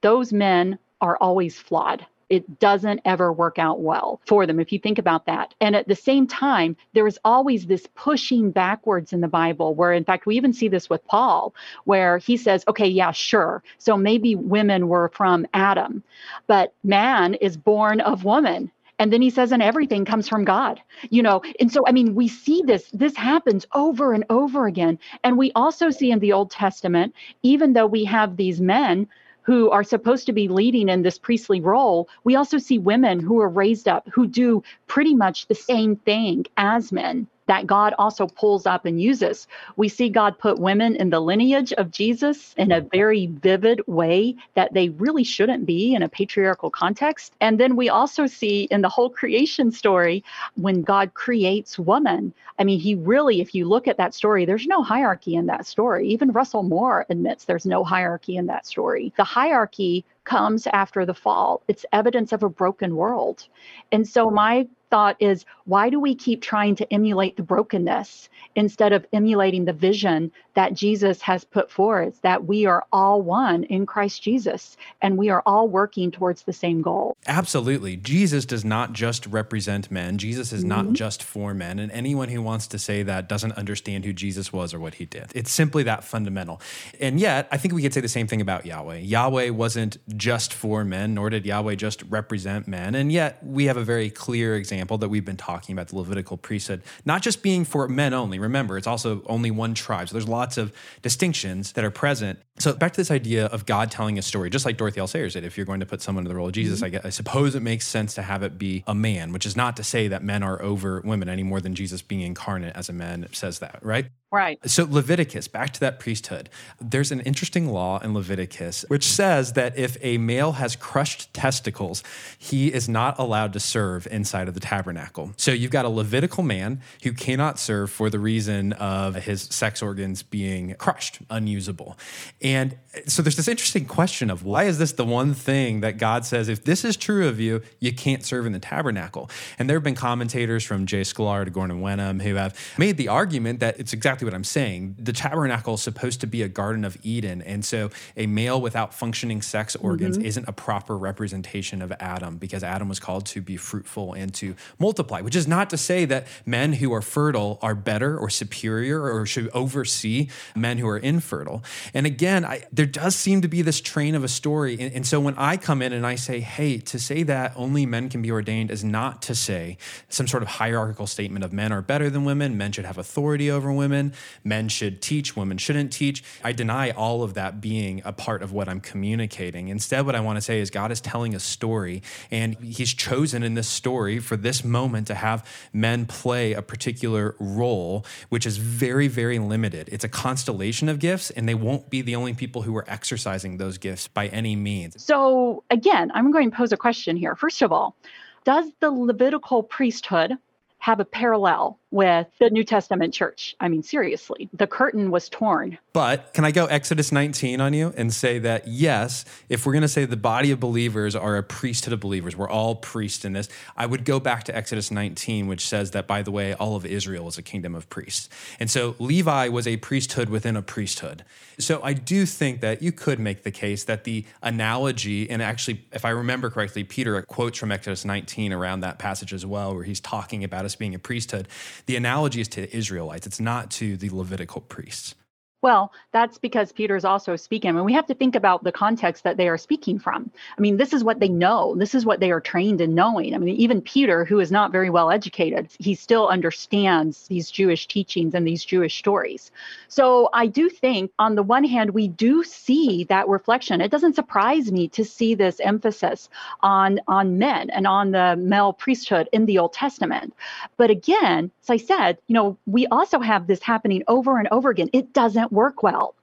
those men are always flawed it doesn't ever work out well for them if you think about that. And at the same time, there is always this pushing backwards in the Bible, where in fact, we even see this with Paul, where he says, okay, yeah, sure. So maybe women were from Adam, but man is born of woman. And then he says, and everything comes from God, you know. And so, I mean, we see this, this happens over and over again. And we also see in the Old Testament, even though we have these men who are supposed to be leading in this priestly role, we also see women who are raised up who do pretty much the same thing as men that God also pulls up and uses. We see God put women in the lineage of Jesus in a very vivid way that they really shouldn't be in a patriarchal context. And then we also see in the whole creation story when God creates woman. I mean, he really, if you look at that story, there's no hierarchy in that story. Even Russell Moore admits there's no hierarchy in that story. The hierarchy comes after the fall. It's evidence of a broken world. And so my thought is why do we keep trying to emulate the brokenness instead of emulating the vision that Jesus has put forth that we are all one in Christ Jesus and we are all working towards the same goal. Absolutely. Jesus does not just represent men. Jesus is mm-hmm. not just for men and anyone who wants to say that doesn't understand who Jesus was or what he did. It's simply that fundamental. And yet, I think we could say the same thing about Yahweh. Yahweh wasn't just for men, nor did Yahweh just represent men. And yet, we have a very clear example that we've been talking about the Levitical priesthood, not just being for men only. Remember, it's also only one tribe. So there's lots of distinctions that are present. So back to this idea of God telling a story, just like Dorothy L. Sayers did. If you're going to put someone in the role of Jesus, mm-hmm. I, I suppose it makes sense to have it be a man, which is not to say that men are over women any more than Jesus being incarnate as a man says that, right? Right. So, Leviticus, back to that priesthood, there's an interesting law in Leviticus which says that if a male has crushed testicles, he is not allowed to serve inside of the tabernacle. So, you've got a Levitical man who cannot serve for the reason of his sex organs being crushed, unusable. And so, there's this interesting question of why is this the one thing that God says, if this is true of you, you can't serve in the tabernacle? And there have been commentators from Jay Sklar to Gordon Wenham who have made the argument that it's exactly what I'm saying. The tabernacle is supposed to be a Garden of Eden. And so a male without functioning sex organs mm-hmm. isn't a proper representation of Adam because Adam was called to be fruitful and to multiply, which is not to say that men who are fertile are better or superior or should oversee men who are infertile. And again, I, there does seem to be this train of a story. And, and so when I come in and I say, hey, to say that only men can be ordained is not to say some sort of hierarchical statement of men are better than women, men should have authority over women men should teach, women shouldn't teach. I deny all of that being a part of what I'm communicating. Instead, what I want to say is God is telling a story, and He's chosen in this story for this moment to have men play a particular role, which is very, very limited. It's a constellation of gifts, and they won't be the only people who are exercising those gifts by any means. So, again, I'm going to pose a question here. First of all, does the Levitical priesthood have a parallel with the New Testament church. I mean, seriously, the curtain was torn. But can I go Exodus 19 on you and say that, yes, if we're going to say the body of believers are a priesthood of believers, we're all priests in this, I would go back to Exodus 19, which says that, by the way, all of Israel is a kingdom of priests. And so Levi was a priesthood within a priesthood. So I do think that you could make the case that the analogy, and actually, if I remember correctly, Peter quotes from Exodus 19 around that passage as well, where he's talking about us being a priesthood the analogy is to the Israelites, it's not to the Levitical priests. Well, that's because Peter's also speaking. I mean, we have to think about the context that they are speaking from. I mean, this is what they know. This is what they are trained in knowing. I mean, even Peter, who is not very well educated, he still understands these Jewish teachings and these Jewish stories. So I do think, on the one hand, we do see that reflection. It doesn't surprise me to see this emphasis on, on men and on the male priesthood in the Old Testament. But again, as I said, you know, we also have this happening over and over again. It doesn't work well.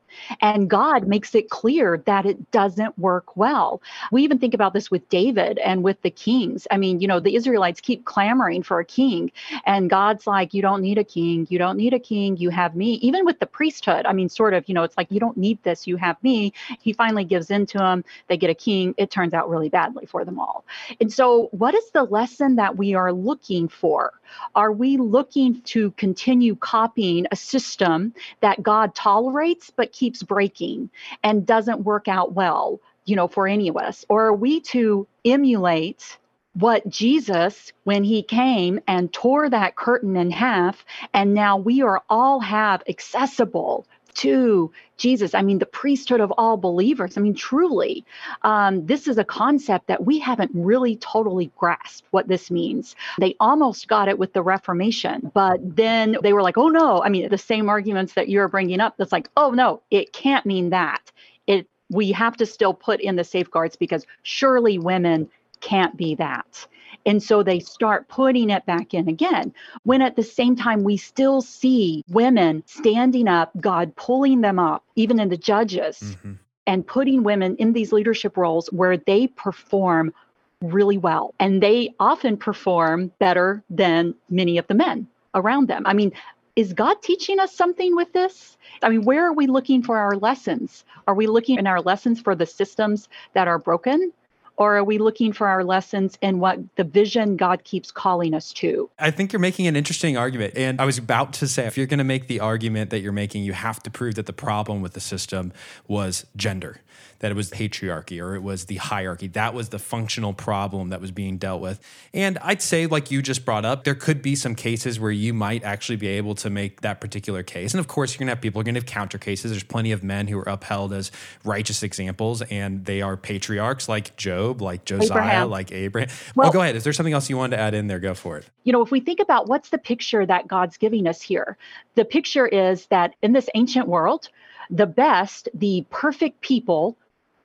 And God makes it clear that it doesn't work well. We even think about this with David and with the kings. I mean, you know, the Israelites keep clamoring for a king, and God's like, You don't need a king. You don't need a king. You have me. Even with the priesthood, I mean, sort of, you know, it's like, You don't need this. You have me. He finally gives in to them. They get a king. It turns out really badly for them all. And so, what is the lesson that we are looking for? Are we looking to continue copying a system that God tolerates but keeps breaking and doesn't work out well, you know, for any of us? Or are we to emulate what Jesus, when he came and tore that curtain in half, and now we are all have accessible to Jesus. I mean, the priesthood of all believers. I mean, truly, um, this is a concept that we haven't really totally grasped what this means. They almost got it with the Reformation, but then they were like, oh no. I mean, the same arguments that you're bringing up, that's like, oh no, it can't mean that. It we have to still put in the safeguards because surely women can't be that. And so they start putting it back in again. When at the same time, we still see women standing up, God pulling them up, even in the judges, mm-hmm. and putting women in these leadership roles where they perform really well. And they often perform better than many of the men around them. I mean, is God teaching us something with this? I mean, where are we looking for our lessons? Are we looking in our lessons for the systems that are broken? Or are we looking for our lessons in what the vision God keeps calling us to? I think you're making an interesting argument. And I was about to say, if you're going to make the argument that you're making, you have to prove that the problem with the system was gender that it was patriarchy or it was the hierarchy. That was the functional problem that was being dealt with. And I'd say, like you just brought up, there could be some cases where you might actually be able to make that particular case. And of course, you're going to have people are going to have counter cases. There's plenty of men who are upheld as righteous examples, and they are patriarchs like Job, like Josiah, Abraham. like Abraham. Well, well, go ahead. Is there something else you wanted to add in there? Go for it. You know, if we think about what's the picture that God's giving us here, the picture is that in this ancient world, the best, the perfect people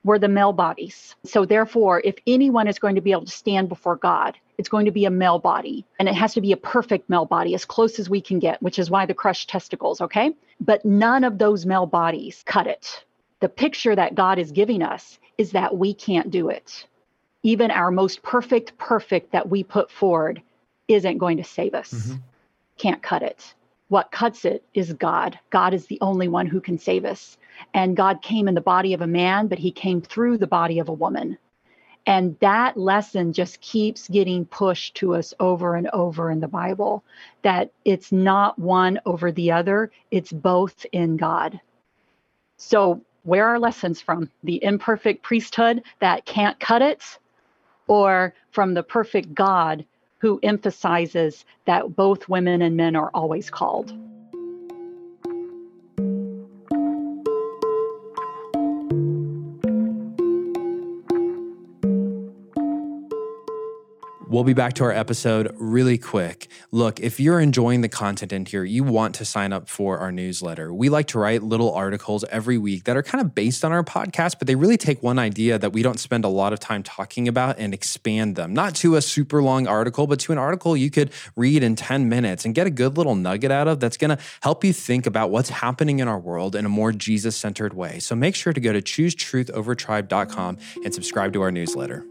were the male bodies. So, therefore, if anyone is going to be able to stand before God, it's going to be a male body. And it has to be a perfect male body, as close as we can get, which is why the crushed testicles, okay? But none of those male bodies cut it. The picture that God is giving us is that we can't do it. Even our most perfect, perfect that we put forward isn't going to save us. Mm-hmm. Can't cut it. What cuts it is God. God is the only one who can save us. And God came in the body of a man, but he came through the body of a woman. And that lesson just keeps getting pushed to us over and over in the Bible that it's not one over the other, it's both in God. So, where are lessons from? The imperfect priesthood that can't cut it, or from the perfect God who emphasizes that both women and men are always called? We'll be back to our episode really quick. Look, if you're enjoying the content in here, you want to sign up for our newsletter. We like to write little articles every week that are kind of based on our podcast, but they really take one idea that we don't spend a lot of time talking about and expand them, not to a super long article, but to an article you could read in 10 minutes and get a good little nugget out of that's going to help you think about what's happening in our world in a more Jesus centered way. So make sure to go to choosetruthovertribe.com and subscribe to our newsletter.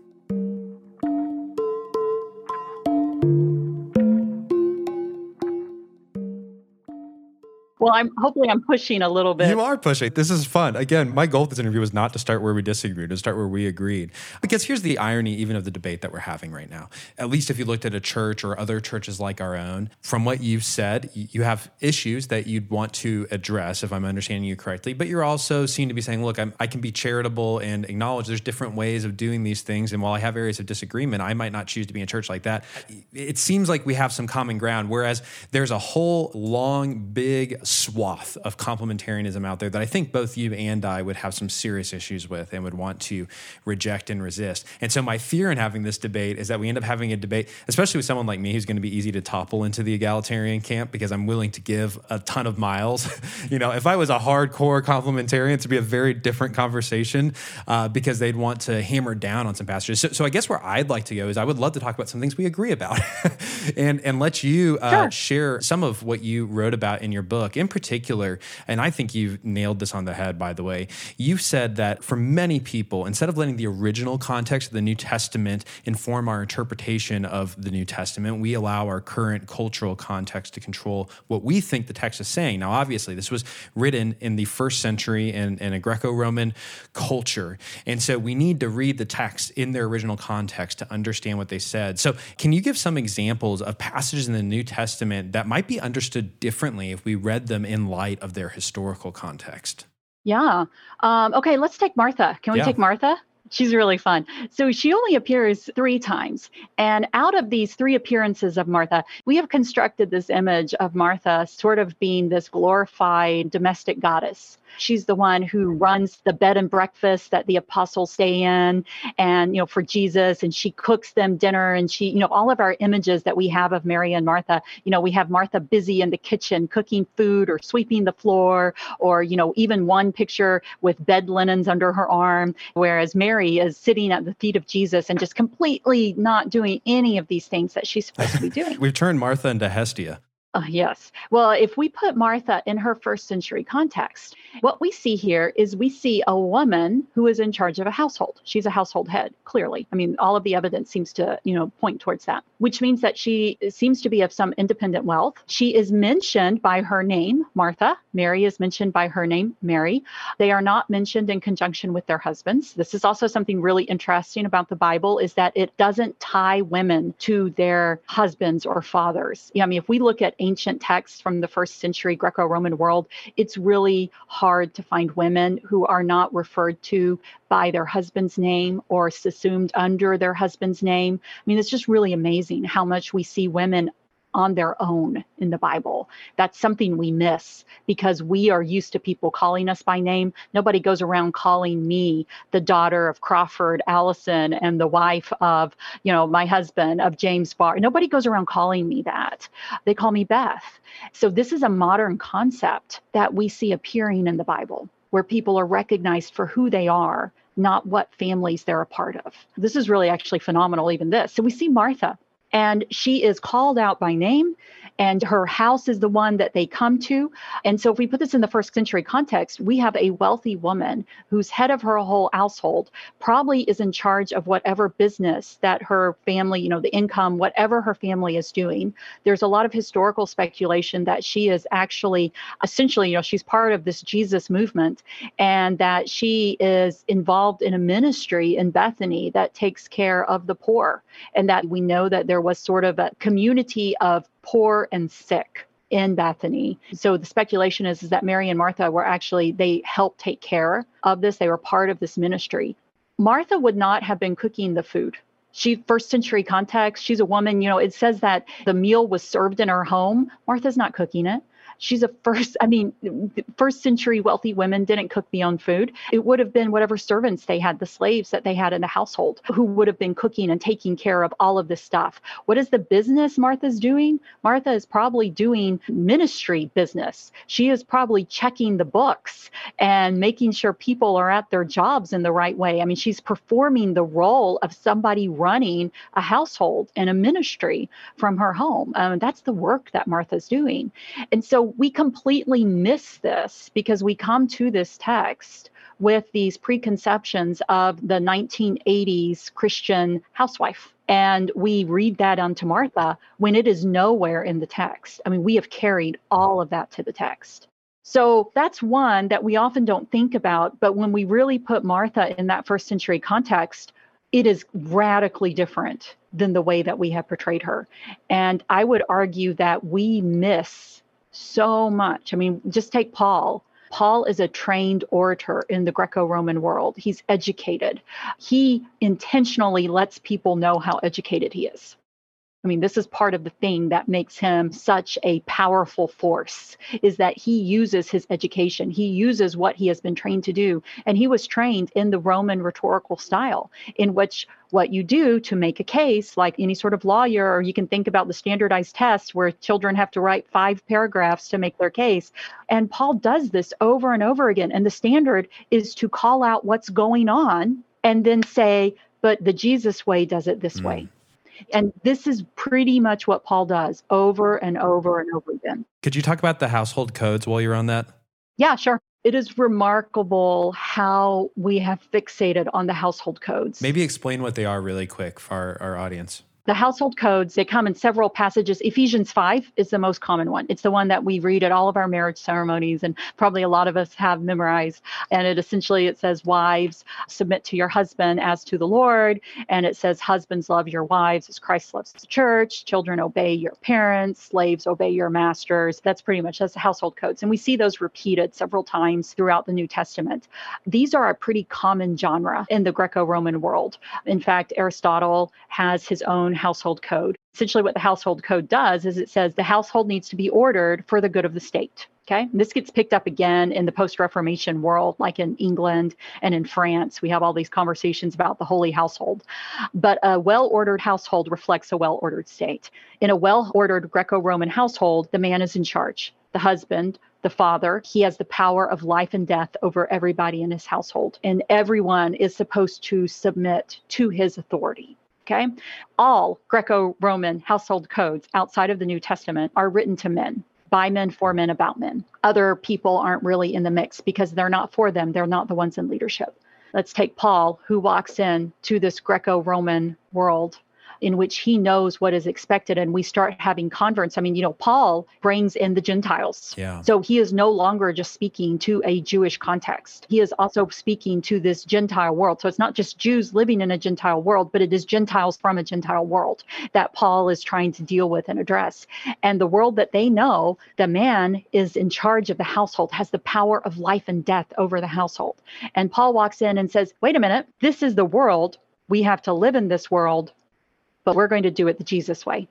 Well, I'm hopefully I'm pushing a little bit. You are pushing. This is fun. Again, my goal with this interview was not to start where we disagreed, to start where we agreed. Because here's the irony, even of the debate that we're having right now. At least if you looked at a church or other churches like our own, from what you've said, you have issues that you'd want to address, if I'm understanding you correctly. But you're also seem to be saying, look, I'm, I can be charitable and acknowledge there's different ways of doing these things. And while I have areas of disagreement, I might not choose to be in a church like that. It seems like we have some common ground, whereas there's a whole long, big swath of complementarianism out there that I think both you and I would have some serious issues with and would want to reject and resist. And so my fear in having this debate is that we end up having a debate, especially with someone like me who's going to be easy to topple into the egalitarian camp because I'm willing to give a ton of miles. you know, if I was a hardcore complementarian, it'd be a very different conversation uh, because they'd want to hammer down on some passages. So, so, I guess where I'd like to go is I would love to talk about some things we agree about and, and let you uh, sure. share some of what you wrote about in your book. In particular, and I think you've nailed this on the head, by the way, you said that for many people, instead of letting the original context of the New Testament inform our interpretation of the New Testament, we allow our current cultural context to control what we think the text is saying. Now, obviously, this was written in the first century in, in a Greco Roman culture. And so we need to read the text in their original context to understand what they said. So, can you give some examples of passages in the New Testament that might be understood differently if we read them in light of their historical context? Yeah. Um, okay, let's take Martha. Can we yeah. take Martha? She's really fun. So she only appears three times. And out of these three appearances of Martha, we have constructed this image of Martha sort of being this glorified domestic goddess She's the one who runs the bed and breakfast that the apostles stay in and, you know, for Jesus. And she cooks them dinner. And she, you know, all of our images that we have of Mary and Martha, you know, we have Martha busy in the kitchen cooking food or sweeping the floor, or, you know, even one picture with bed linens under her arm, whereas Mary is sitting at the feet of Jesus and just completely not doing any of these things that she's supposed to be doing. We've turned Martha into Hestia. Uh, yes. Well, if we put Martha in her first century context, what we see here is we see a woman who is in charge of a household. She's a household head, clearly. I mean, all of the evidence seems to, you know, point towards that, which means that she seems to be of some independent wealth. She is mentioned by her name, Martha. Mary is mentioned by her name, Mary. They are not mentioned in conjunction with their husbands. This is also something really interesting about the Bible is that it doesn't tie women to their husbands or fathers. I mean, if we look at ancient texts from the first century Greco Roman world, it's really hard to find women who are not referred to by their husband's name or assumed under their husband's name. I mean, it's just really amazing how much we see women on their own in the Bible. That's something we miss because we are used to people calling us by name. Nobody goes around calling me the daughter of Crawford Allison and the wife of, you know, my husband of James Barr. Nobody goes around calling me that. They call me Beth. So this is a modern concept that we see appearing in the Bible where people are recognized for who they are not what families they're a part of. This is really actually phenomenal, even this. So we see Martha and she is called out by name and her house is the one that they come to. And so, if we put this in the first century context, we have a wealthy woman who's head of her whole household, probably is in charge of whatever business that her family, you know, the income, whatever her family is doing. There's a lot of historical speculation that she is actually essentially, you know, she's part of this Jesus movement and that she is involved in a ministry in Bethany that takes care of the poor. And that we know that there was sort of a community of poor and sick in Bethany. So the speculation is, is that Mary and Martha were actually, they helped take care of this. They were part of this ministry. Martha would not have been cooking the food. She, first century context, she's a woman, you know, it says that the meal was served in her home. Martha's not cooking it. She's a first, I mean, first century wealthy women didn't cook their own food. It would have been whatever servants they had, the slaves that they had in the household, who would have been cooking and taking care of all of this stuff. What is the business Martha's doing? Martha is probably doing ministry business. She is probably checking the books and making sure people are at their jobs in the right way. I mean, she's performing the role of somebody running a household and a ministry from her home. Um, that's the work that Martha's doing. And so we completely miss this because we come to this text with these preconceptions of the 1980s Christian housewife. And we read that unto Martha when it is nowhere in the text. I mean, we have carried all of that to the text. So that's one that we often don't think about. But when we really put Martha in that first century context, it is radically different than the way that we have portrayed her. And I would argue that we miss so much. I mean, just take Paul. Paul is a trained orator in the Greco Roman world. He's educated. He intentionally lets people know how educated he is. I mean, this is part of the thing that makes him such a powerful force is that he uses his education. He uses what he has been trained to do. And he was trained in the Roman rhetorical style, in which what you do to make a case, like any sort of lawyer, or you can think about the standardized test where children have to write five paragraphs to make their case. And Paul does this over and over again. And the standard is to call out what's going on and then say, but the Jesus way does it this mm. way. And this is pretty much what Paul does over and over and over again. Could you talk about the household codes while you're on that? Yeah, sure. It is remarkable how we have fixated on the household codes. Maybe explain what they are really quick for our, our audience. The household codes, they come in several passages. Ephesians 5 is the most common one. It's the one that we read at all of our marriage ceremonies and probably a lot of us have memorized. And it essentially it says wives submit to your husband as to the Lord and it says husbands love your wives as Christ loves the church, children obey your parents, slaves obey your masters. That's pretty much that's the household codes. And we see those repeated several times throughout the New Testament. These are a pretty common genre in the Greco-Roman world. In fact, Aristotle has his own household code. Essentially, what the household code does is it says the household needs to be ordered for the good of the state. Okay. And this gets picked up again in the post Reformation world, like in England and in France. We have all these conversations about the holy household. But a well ordered household reflects a well ordered state. In a well ordered Greco Roman household, the man is in charge. The husband, the father, he has the power of life and death over everybody in his household. And everyone is supposed to submit to his authority. Okay. All Greco Roman household codes outside of the New Testament are written to men by men, for men, about men. Other people aren't really in the mix because they're not for them. They're not the ones in leadership. Let's take Paul, who walks in to this Greco Roman world in which he knows what is expected and we start having converts. I mean, you know, Paul brings in the Gentiles. Yeah. So he is no longer just speaking to a Jewish context. He is also speaking to this Gentile world. So it's not just Jews living in a Gentile world, but it is Gentiles from a Gentile world that Paul is trying to deal with and address. And the world that they know, the man is in charge of the household, has the power of life and death over the household. And Paul walks in and says, wait a minute, this is the world. We have to live in this world but we're going to do it the Jesus way.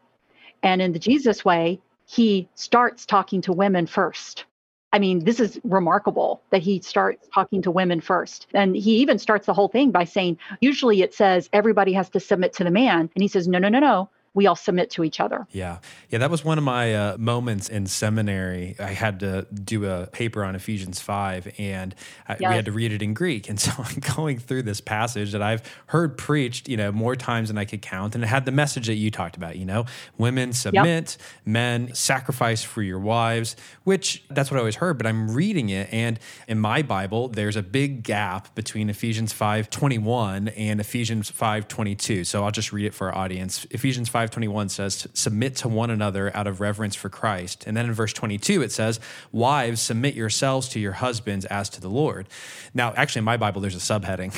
And in the Jesus way, he starts talking to women first. I mean, this is remarkable that he starts talking to women first. And he even starts the whole thing by saying, usually it says everybody has to submit to the man. And he says, no, no, no, no we all submit to each other. Yeah. Yeah. That was one of my uh, moments in seminary. I had to do a paper on Ephesians 5 and I, yes. we had to read it in Greek. And so I'm going through this passage that I've heard preached, you know, more times than I could count. And it had the message that you talked about, you know, women submit, yep. men sacrifice for your wives, which that's what I always heard. But I'm reading it. And in my Bible, there's a big gap between Ephesians 5 21 and Ephesians 5 22. So I'll just read it for our audience. Ephesians 5 5:21 says, "Submit to one another out of reverence for Christ." And then in verse 22 it says, "Wives, submit yourselves to your husbands as to the Lord." Now, actually in my Bible there's a subheading.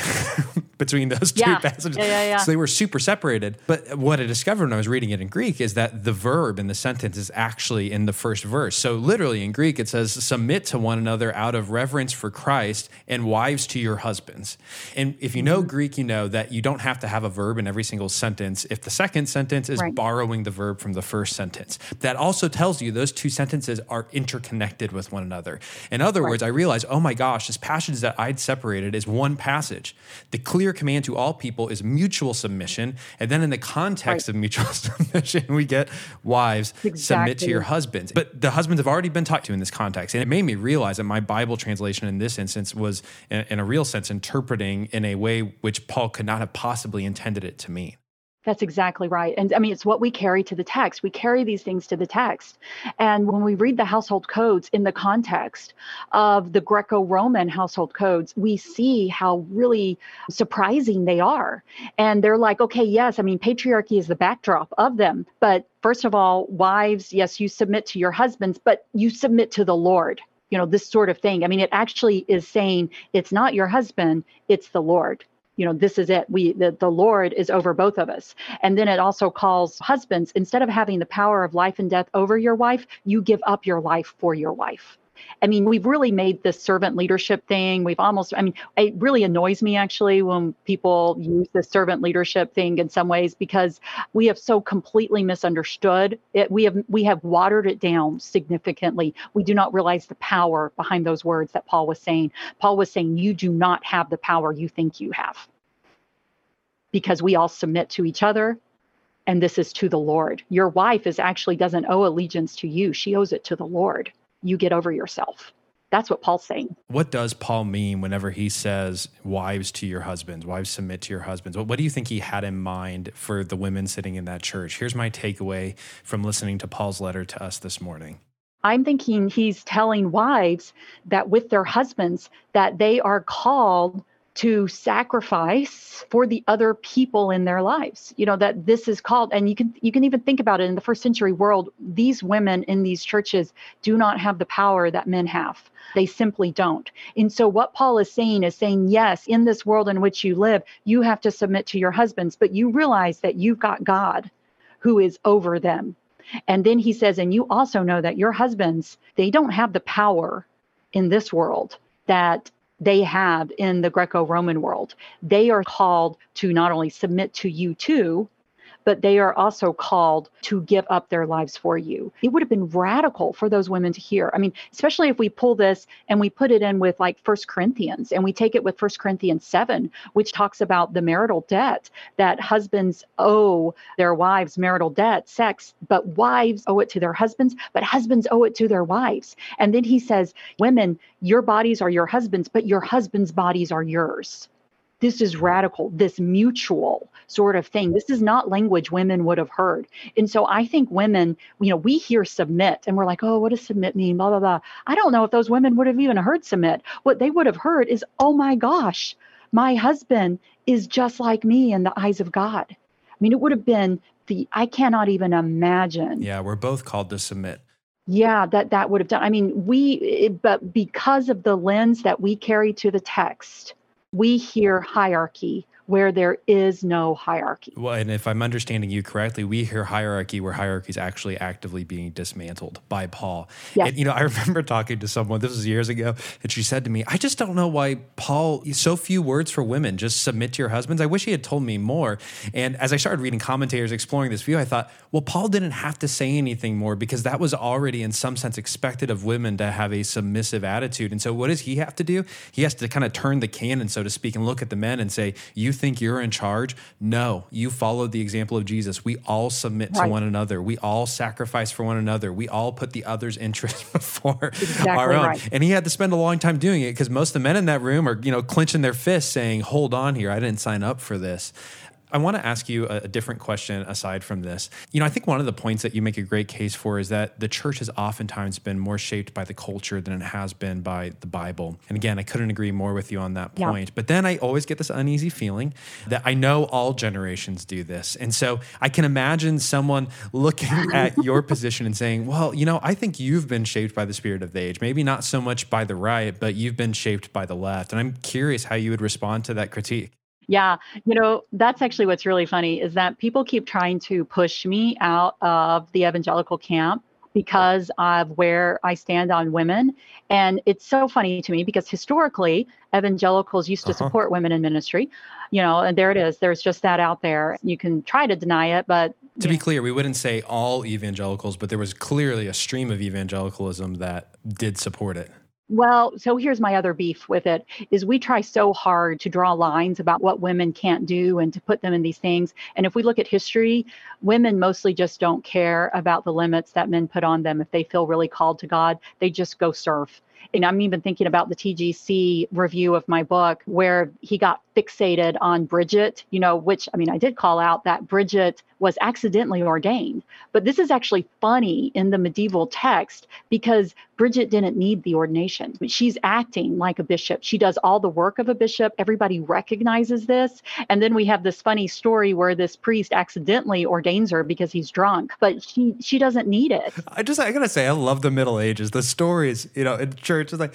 between those two Yeah. passages. Yeah, yeah, yeah. So they were super separated. But what I discovered when I was reading it in Greek is that the verb in the sentence is actually in the first verse. So literally in Greek, it says, submit to one another out of reverence for Christ and wives to your husbands. And if you Mm-hmm. know Greek, you know that you don't have to have a verb in every single sentence if the second sentence is Right. borrowing the verb from the first sentence. That also tells you those two sentences are interconnected with one another. In other words, I realized, oh my gosh, this passage that I'd separated is one passage. The clear command to all people is mutual submission. And then in the context Right. of mutual submission, we get wives submit to your husbands. But the husbands have already been talked to in this context. And it made me realize that my Bible translation in this instance was, in a real sense, interpreting in a way which Paul could not have possibly intended it to mean. That's exactly right. And I mean, it's what we carry to the text. We carry these things to the text. And when we read the household codes in the context of the Greco Roman household codes, we see how really surprising they are. And they're like, okay, yes, I mean, patriarchy is the backdrop of them. But first of all, wives, yes, you submit to your husbands, but you submit to the Lord. You know, this sort of thing. I mean, it actually is saying it's not your husband, it's the Lord you know this is it we the, the lord is over both of us. And then it also calls husbands instead of having the power of life and death over your wife you give up your life for your wife i mean we've really made this servant leadership thing. We've almost i mean it really annoys me actually when people use the servant leadership thing in some ways because we have so completely misunderstood it. We have we have watered it down significantly. We do not realize the power behind those words that paul was saying. Paul was saying you do not have the power you think you have because we all submit to each other and this is to the lord. Your wife is actually doesn't owe allegiance to you. She owes it to the lord you get over yourself that's what paul's saying What does Paul mean whenever he says, wives to your husbands, wives submit to your husbands? What, what do you think he had in mind for the women sitting in that church? Here's my takeaway from listening to Paul's letter to us this morning. i'm thinking he's telling wives that with their husbands that they are called to sacrifice for the other people in their lives you know that this is called and you can you can even think about it in the first century world these women in these churches do not have the power that men have. They simply don't. And so what paul is saying is saying yes in this world in which you live you have to submit to your husbands but you realize that you've got god who is over them. And then he says and you also know that your husbands they don't have the power in this world that they have in the Greco Roman world. They are called to not only submit to you too, but they are also called to give up their lives for you. It would have been radical for those women to hear. I mean, especially if we pull this and we put it in with like First Corinthians and we take it with First Corinthians 7, which talks about the marital debt that husbands owe their wives marital debt, sex, but wives owe it to their husbands, but husbands owe it to their wives. And then he says, Women, your bodies are your husbands, but your husband's bodies are yours this is radical, this mutual sort of thing. This is not language women would have heard. And so I think women, you know, we hear submit and we're like, oh, what does submit mean? Blah, blah, blah. I don't know if those women would have even heard submit. What they would have heard is, oh my gosh, my husband is just like me in the eyes of God. I mean, it would have been the, I cannot even imagine. Yeah, we're both called to submit. Yeah, that that would have done. I mean, we, it- but because of the lens that we carry to the text, we hear hierarchy where there is no hierarchy. Well, and if I'm understanding you correctly, we hear hierarchy where hierarchy is actually actively being dismantled by Paul. Yes. And you know, I remember talking to someone, this was years ago, and she said to me, I just don't know why Paul, so few words for women, just submit to your husbands. I wish he had told me more. And as I started reading commentators exploring this view, I thought, well, Paul didn't have to say anything more because that was already in some sense expected of women to have a submissive attitude. And so what does he have to do? He has to kind of turn the cannon, so to speak, and look at the men and say, You think you're in charge? No, you followed the example of Jesus. We all submit to one another. We all sacrifice for one another. We all put the other's interest before Exactly our own. right. And he had to spend a long time doing it because most of the men in that room are, you know, clenching their fists saying, Hold on here. I didn't sign up for this. I want to ask you a, different question aside from this. You know, I think one of the points that you make a great case for is that the church has oftentimes been more shaped by the culture than it has been by the Bible. And again, I couldn't agree more with you on that Yeah. point. But then I always get this uneasy feeling that I know all generations do this. And so I can imagine someone looking at your position and saying, well, you know, I think you've been shaped by the spirit of the age. Maybe not so much by the right, but you've been shaped by the left. And I'm curious how you would respond to that critique. Yeah, you know, that's actually what's really funny is that people keep trying to push me out of the evangelical camp because of where I stand on women. And it's so funny to me because historically, evangelicals used to Uh-huh. support women in ministry, you know, and there it is. There's just that out there. You can try to deny it, but To be clear, we wouldn't say all evangelicals, but there was clearly a stream of evangelicalism that did support it. Well, so here's my other beef with it is we try so hard to draw lines about what women can't do and to put them in these things. And if we look at history, women mostly just don't care about the limits that men put on them. If they feel really called to God, they just go serve. And I'm even thinking about the TGC review of my book where he got fixated on Bridget, you know, which I mean, I did call out that Bridget was accidentally ordained. But this is actually funny in the medieval text because Bridget didn't need the ordination. She's acting like a bishop. She does all the work of a bishop. Everybody recognizes this. And then we have this funny story where this priest accidentally ordains her because he's drunk, but she she doesn't need it. I just, I gotta say, I love the Middle Ages. The stories, you know, in church, it's like,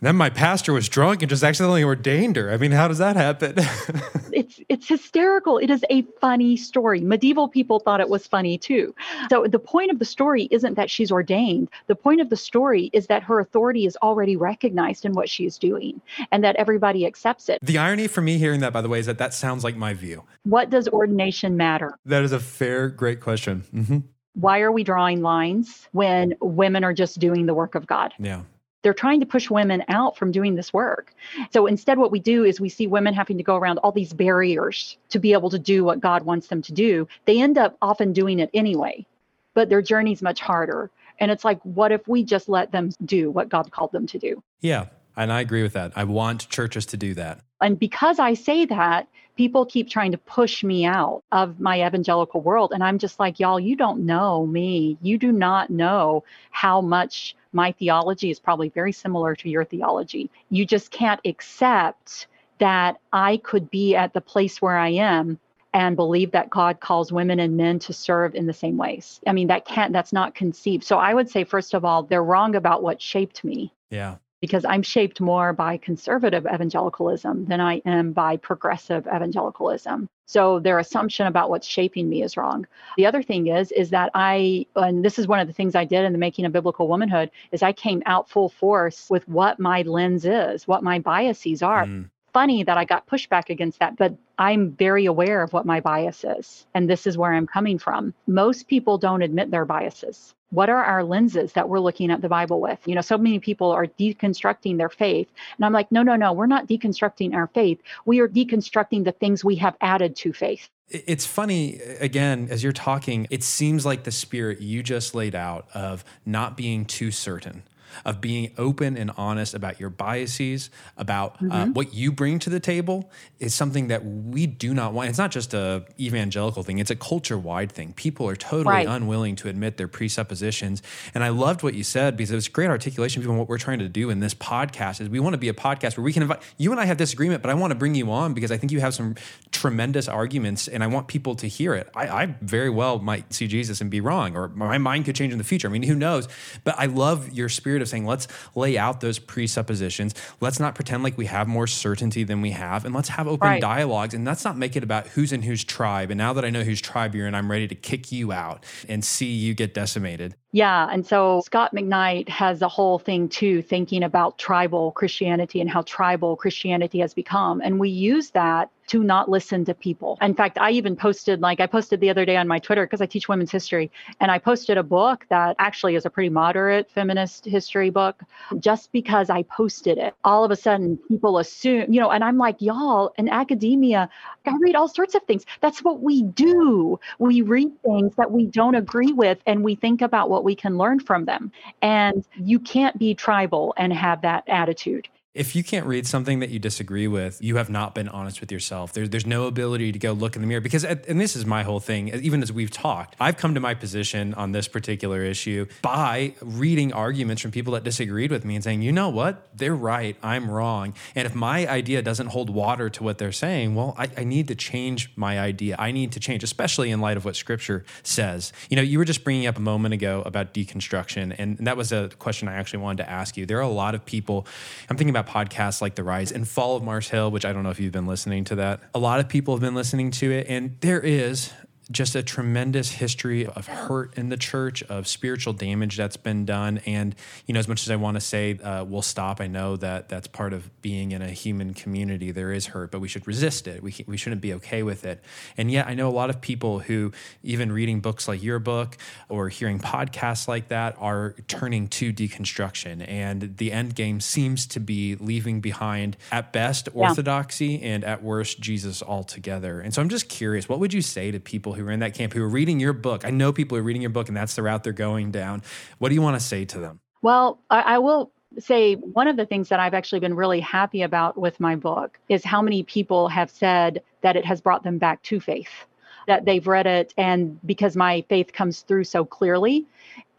then my pastor was drunk and just accidentally ordained her. I mean, how does that happen? it's it's hysterical. It is a funny story. Medieval people thought it was funny too. So the point of the story isn't that she's ordained. The point of the story is that her authority is already recognized in what she's doing and that everybody accepts it. the irony for me hearing that, by the way, is that that sounds like my view. What does ordination matter? That is a fair, great question. hmm Why are we drawing lines when women are just doing the work of God? Yeah. They're trying to push women out from doing this work. So instead, what we do is we see women having to go around all these barriers to be able to do what God wants them to do. They end up often doing it anyway, but their journey's much harder. And it's like, what if we just let them do what God called them to do? Yeah. And I agree with that. I want churches to do that. And because I say that, people keep trying to push me out of my evangelical world. And I'm just like, y'all, you don't know me. You do not know how much my theology is probably very similar to your theology. You just can't accept that I could be at the place where I am and believe that God calls women and men to serve in the same ways. I mean, that can't, that's not conceived. So I would say, first of all, they're wrong about what shaped me Yeah. Because I'm shaped more by conservative evangelicalism than I am by progressive evangelicalism. So their assumption about what's shaping me is wrong. The other thing is is that I and this is one of the things I did in the making of biblical womanhood is I came out full force with what my lens is, what my biases are. Mm. Funny that I got pushback against that, but I'm very aware of what my bias is. And this is where I'm coming from. Most people don't admit their biases. What are our lenses that we're looking at the Bible with? You know, so many people are deconstructing their faith. And I'm like, no, no, no, we're not deconstructing our faith. We are deconstructing the things we have added to faith. It's funny, again, as you're talking, it seems like the spirit you just laid out of not being too certain, of being open and honest about your biases, about uh, Mm-hmm. what you bring to the table is something that we do not want. It's not just a evangelical thing, it's a culture wide thing. People are totally Right. unwilling to admit their presuppositions. And I loved what you said because it was great articulation of what we're trying to do in this podcast is we want to be a podcast where we can invite you and I have disagreement, but I want to bring you on because I think you have some tremendous arguments and I want people to hear it. I, I very well might see Jesus and be wrong, or my mind could change in the future. I mean, who knows? But I love your spirit of saying, let's lay out those presuppositions. Let's not pretend like we have more certainty than we have, and let's have open Right. dialogues. And let's not make it about who's in whose tribe. And now that I know whose tribe you're in, I'm ready to kick you out and see you get decimated. Yeah. And so Scot McKnight has a whole thing too, thinking about tribal Christianity and how tribal Christianity has become. And we use that to not listen to people. In fact, I even posted, like, I posted the other day on my Twitter because I teach women's history, and I posted a book that actually is a pretty moderate feminist history book. Just because I posted it, all of a sudden people assume, you know, and I'm like, y'all, in academia, I read all sorts of things. That's what we do. We read things that we don't agree with and we think about what we can learn from them. And you can't be tribal and have that attitude. If you can't read something that you disagree with, you have not been honest with yourself. There, there's no ability to go look in the mirror because, and this is my whole thing, even as we've talked, I've come to my position on this particular issue by reading arguments from people that disagreed with me and saying, you know what, they're right, I'm wrong. And if my idea doesn't hold water to what they're saying, well, I, I need to change my idea. I need to change, especially in light of what scripture says. You know, you were just bringing up a moment ago about deconstruction, and that was a question I actually wanted to ask you. There are a lot of people, I'm thinking about about podcasts like The Rise and Fall of Mars Hill, which I don't know if you've been listening to that. A lot of people have been listening to it, and there is just a tremendous history of hurt in the church, of spiritual damage that's been done. And, you know, as much as I want to say uh, we'll stop, I know that that's part of being in a human community. There is hurt, but we should resist it. We, we shouldn't be okay with it. And yet, I know a lot of people who, even reading books like your book or hearing podcasts like that, are turning to deconstruction. And the end game seems to be leaving behind, at best, orthodoxy yeah. and at worst, Jesus altogether. And so I'm just curious, what would you say to people who who are in that camp who are reading your book. I know people are reading your book and that's the route they're going down. What do you want to say to them? Well, I, I will say one of the things that I've actually been really happy about with my book is how many people have said that it has brought them back to faith, that they've read it and because my faith comes through so clearly.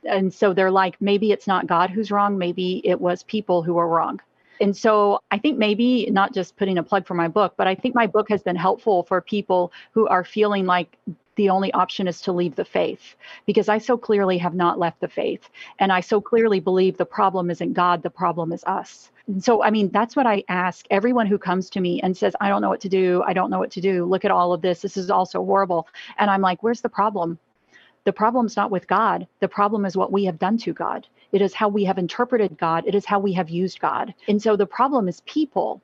And so they're like, maybe it's not God who's wrong, maybe it was people who were wrong. And so I think maybe not just putting a plug for my book, but I think my book has been helpful for people who are feeling like the only option is to leave the faith because I so clearly have not left the faith. And I so clearly believe the problem isn't God, the problem is us. And so, I mean, that's what I ask everyone who comes to me and says, I don't know what to do. I don't know what to do. Look at all of this. This is all so horrible. And I'm like, where's the problem? The problem's not with God. The problem is what we have done to God. It is how we have interpreted God. It is how we have used God. And so the problem is people.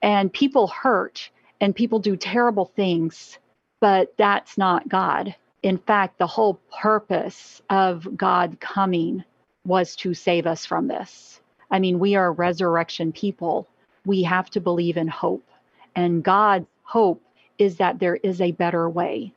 And people hurt and people do terrible things but that's not God. In fact, the whole purpose of God coming was to save us from this. I mean, we are resurrection people. We have to believe in hope. And God's hope is that there is a better way.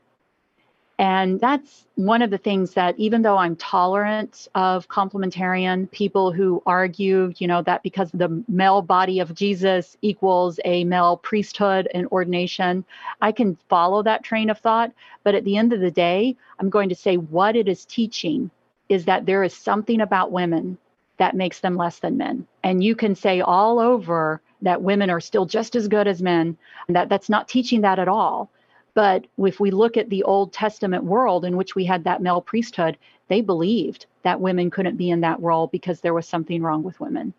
And that's one of the things that, even though I'm tolerant of complementarian people who argue, you know, that because the male body of Jesus equals a male priesthood and ordination, I can follow that train of thought. But at the end of the day, I'm going to say what it is teaching is that there is something about women that makes them less than men. And you can say all over that women are still just as good as men, and that that's not teaching that at all. But if we look at the Old Testament world in which we had that male priesthood, they believed that women couldn't be in that role because there was something wrong with women.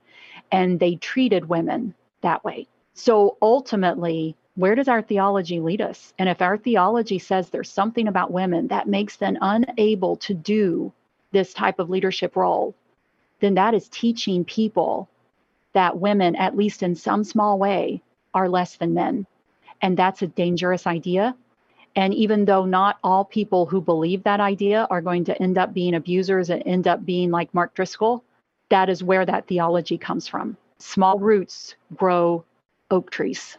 And they treated women that way. So ultimately, where does our theology lead us? And if our theology says there's something about women that makes them unable to do this type of leadership role, then that is teaching people that women, at least in some small way, are less than men. And that's a dangerous idea and even though not all people who believe that idea are going to end up being abusers and end up being like Mark Driscoll, that is where that theology comes from. Small roots grow oak trees.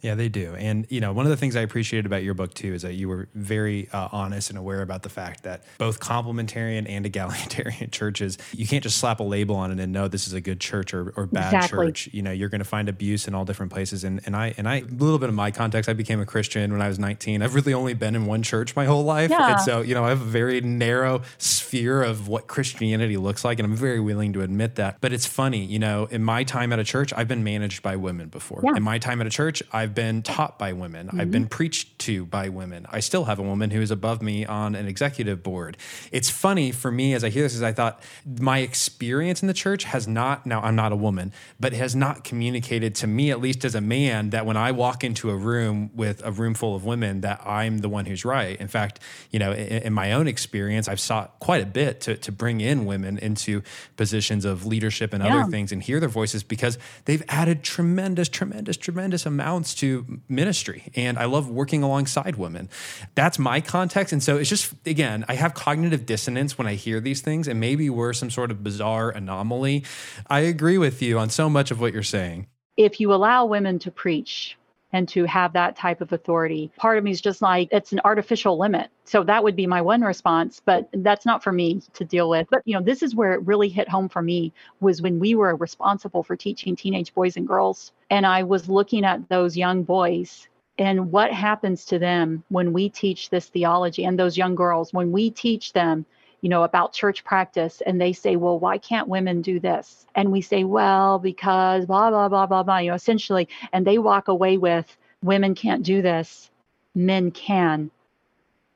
Yeah, they do. And, you know, one of the things I appreciated about your book too is that you were very uh, honest and aware about the fact that both complementarian and egalitarian churches, you can't just slap a label on it and know this is a good church or, or bad exactly. church. You know, you're going to find abuse in all different places. And, and I, and I, a little bit of my context, I became a Christian when I was 19. I've really only been in one church my whole life. Yeah. And so, you know, I have a very narrow sphere of what Christianity looks like. And I'm very willing to admit that. But it's funny, you know, in my time at a church, I've been managed by women before. Yeah. In my time at a church, I've I've been taught by women. Mm-hmm. I've been mm-hmm. preached to by women. I still have a woman who is above me on an executive board. It's funny for me as I hear this, is I thought my experience in the church has not, now I'm not a woman, but has not communicated to me, at least as a man, that when I walk into a room with a room full of women, that I'm the one who's right. In fact, you know, in, in my own experience, I've sought quite a bit to, to bring in women into positions of leadership and yeah. other things and hear their voices because they've added tremendous, tremendous, tremendous amounts to ministry and I love working alongside women. That's my context. And so it's just, again, I have cognitive dissonance when I hear these things, and maybe we're some sort of bizarre anomaly. I agree with you on so much of what you're saying. If you allow women to preach, and to have that type of authority. Part of me is just like, it's an artificial limit. So that would be my one response, but that's not for me to deal with. But, you know, this is where it really hit home for me was when we were responsible for teaching teenage boys and girls. And I was looking at those young boys and what happens to them when we teach this theology and those young girls, when we teach them you know, about church practice and they say, well, why can't women do this? And we say, well, because blah, blah, blah, blah, blah, you know, essentially, and they walk away with women can't do this, men can.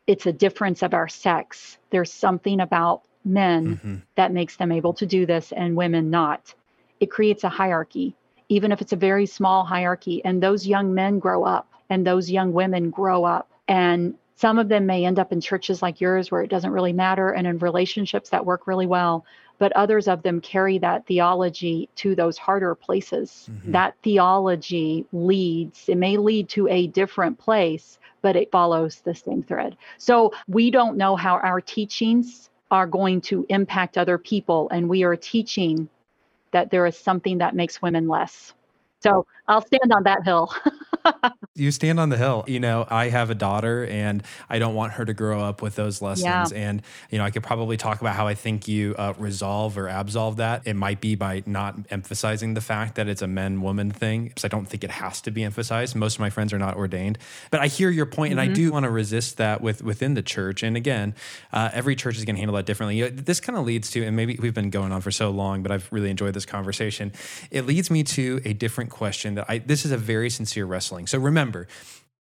It's a difference of our sex. There's something about men mm-hmm. that makes them able to do this and women not. It creates a hierarchy. even if it's a very small hierarchy. And those young men grow up and those young women grow up. And some of them may end up in churches like yours where it doesn't really matter and in relationships that work really well. But others of them carry that theology to those harder places. Mm-hmm. That theology leads, it may lead to a different place, but it follows the same thread. So we don't know how our teachings are going to impact other people. And we are teaching that there is something that makes women less. So I'll stand on that hill. you stand on the hill. You know, I have a daughter and I don't want her to grow up with those lessons. Yeah. And, you know, I could probably talk about how I think you uh, resolve or absolve that. It might be by not emphasizing the fact that it's a men woman thing, because I don't think it has to be emphasized. Most of my friends are not ordained. But I hear your point, mm-hmm. and I mm-hmm. do want to resist that with within the church. And again, uh, every church is going to handle that differently. You know, this kind of leads to, and maybe we've been going on for so long, but I've really enjoyed this conversation. It leads me to a different question that I, this is a very sincere wrestling. So remember,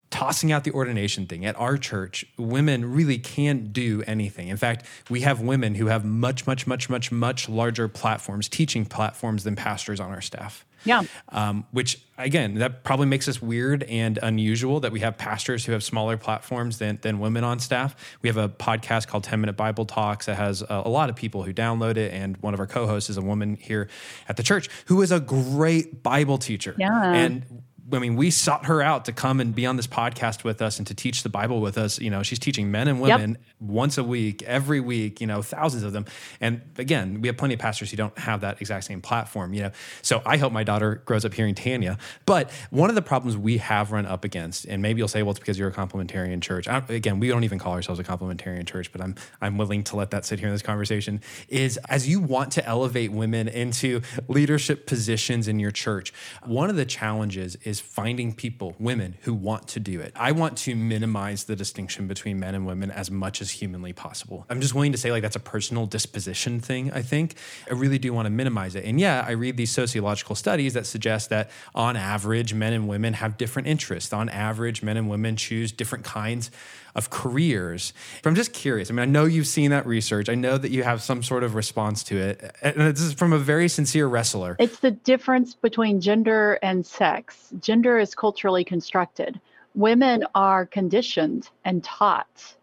tossing out the ordination thing. At our church women really can't do anything. In fact we have women who have much much much much much larger platforms teaching platforms than pastors on our staff yeah. Um, which again that probably makes us weird and unusual that we have pastors who have smaller platforms than, than women on staff. We have a podcast called 10 minute bible talks that has a, a lot of people who download it and one of our co-hosts is a woman here at the church who is a great bible teacher. Yeah. and I mean, we sought her out to come and be on this podcast with us and to teach the Bible with us. You know, she's teaching men and women yep. once a week, every week, you know, thousands of them. And again, we have plenty of pastors who don't have that exact same platform, you know. So I hope my daughter grows up hearing Tanya. But one of the problems we have run up against, and maybe you'll say, well, it's because you're a complementarian church. I, again, we don't even call ourselves a complementarian church, but I'm I'm willing to let that sit here in this conversation, is as you want to elevate women into leadership positions in your church, one of the challenges is finding people, women who want to do it. I want to minimize the distinction between men and women as much as humanly possible. I'm just willing to say like that's a personal disposition thing, I think. I really do want to minimize it. And yeah, I read these sociological studies that suggest that on average men and women have different interests. On average men and women choose different kinds of careers. But I'm just curious. I mean, I know you've seen that research. I know that you have some sort of response to it. And this is from a very sincere wrestler. It's the difference between gender and sex. Gender is culturally constructed. Women are conditioned and taught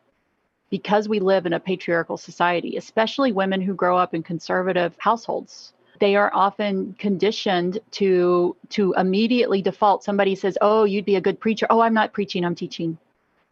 because we live in a patriarchal society, especially women who grow up in conservative households they are often conditioned to to immediately default somebody says oh you'd be a good preacher oh i'm not preaching i'm teaching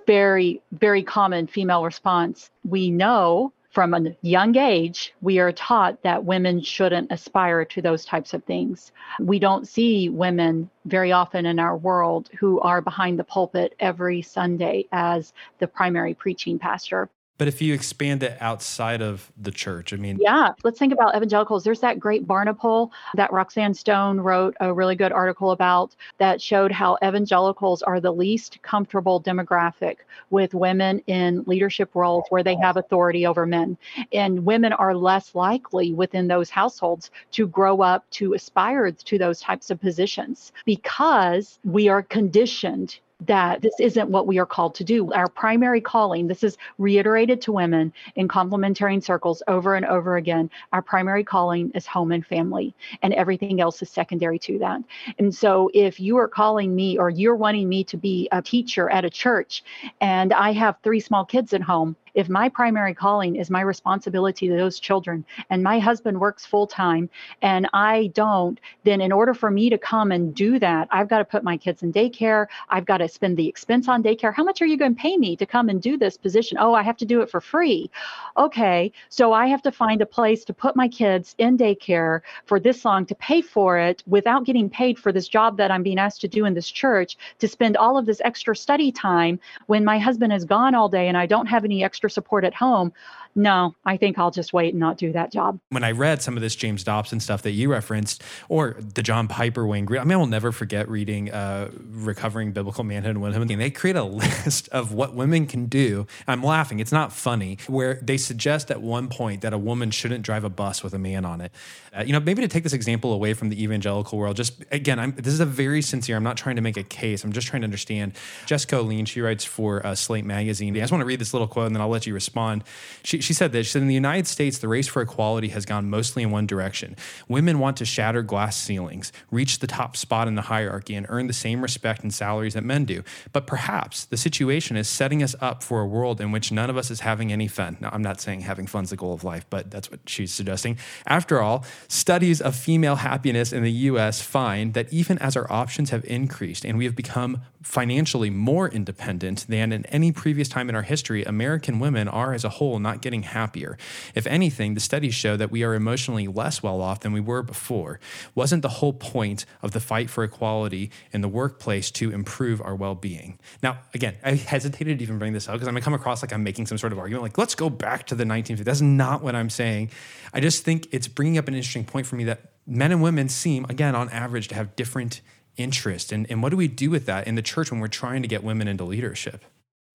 very, very common female response. We know from a young age, we are taught that women shouldn't aspire to those types of things. We don't see women very often in our world who are behind the pulpit every Sunday as the primary preaching pastor. But if you expand it outside of the church, I mean, yeah, let's think about evangelicals. There's that great Barna poll that Roxanne Stone wrote a really good article about that showed how evangelicals are the least comfortable demographic with women in leadership roles where they have authority over men. And women are less likely within those households to grow up to aspire to those types of positions because we are conditioned that this isn't what we are called to do. Our primary calling, this is reiterated to women in complementarian circles over and over again. Our primary calling is home and family, and everything else is secondary to that. And so, if you are calling me or you're wanting me to be a teacher at a church, and I have three small kids at home, if my primary calling is my responsibility to those children and my husband works full time and I don't, then in order for me to come and do that, I've got to put my kids in daycare. I've got to spend the expense on daycare. How much are you going to pay me to come and do this position? Oh, I have to do it for free. Okay. So I have to find a place to put my kids in daycare for this long to pay for it without getting paid for this job that I'm being asked to do in this church to spend all of this extra study time when my husband is gone all day and I don't have any extra extra support at home no, I think I'll just wait and not do that job. When I read some of this James Dobson stuff that you referenced, or the John Piper Wayne I mean, I will never forget reading uh, Recovering Biblical Manhood and Womanhood. And they create a list of what women can do. I'm laughing, it's not funny, where they suggest at one point that a woman shouldn't drive a bus with a man on it. Uh, you know, maybe to take this example away from the evangelical world, just again, I'm, this is a very sincere, I'm not trying to make a case, I'm just trying to understand. Jessica Olien, she writes for uh, Slate Magazine. I just want to read this little quote and then I'll let you respond. She, she said this. She said, in the United States, the race for equality has gone mostly in one direction. Women want to shatter glass ceilings, reach the top spot in the hierarchy, and earn the same respect and salaries that men do. But perhaps the situation is setting us up for a world in which none of us is having any fun. Now, I'm not saying having fun's the goal of life, but that's what she's suggesting. After all, studies of female happiness in the US find that even as our options have increased and we have become financially more independent than in any previous time in our history, American women are as a whole not getting happier. If anything, the studies show that we are emotionally less well off than we were before. Wasn't the whole point of the fight for equality in the workplace to improve our well being? Now, again, I hesitated to even bring this up because I'm going to come across like I'm making some sort of argument, like, let's go back to the 1950s. That's not what I'm saying. I just think it's bringing up an interesting point for me that men and women seem, again, on average, to have different interest. And, and what do we do with that in the church when we're trying to get women into leadership?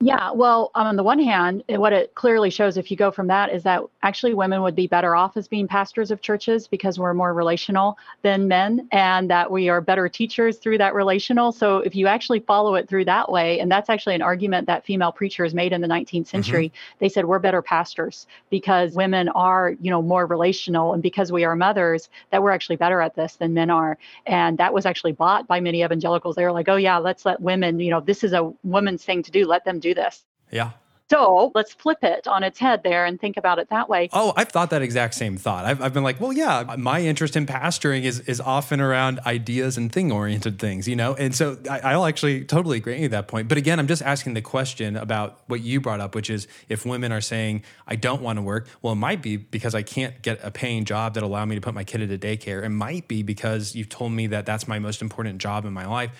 Yeah, well, on the one hand, what it clearly shows, if you go from that, is that actually women would be better off as being pastors of churches because we're more relational than men and that we are better teachers through that relational. So if you actually follow it through that way, and that's actually an argument that female preachers made in the 19th mm-hmm. century, mm-hmm. they said we're better pastors because women are, you know, more relational and because we are mothers, that we're actually better at this than men are. And that was actually bought by many evangelicals. They were like, oh, yeah, let's let women, you know, this is a woman's thing to do. Let them do do this. Yeah. So let's flip it on its head there and think about it that way. Oh, I've thought that exact same thought. I've, I've been like, well, yeah, my interest in pastoring is is often around ideas and thing oriented things, you know? And so I, will actually totally agree with that point. But again, I'm just asking the question about what you brought up, which is if women are saying, I don't want to work, well, it might be because I can't get a paying job that allow me to put my kid into daycare. It might be because you've told me that that's my most important job in my life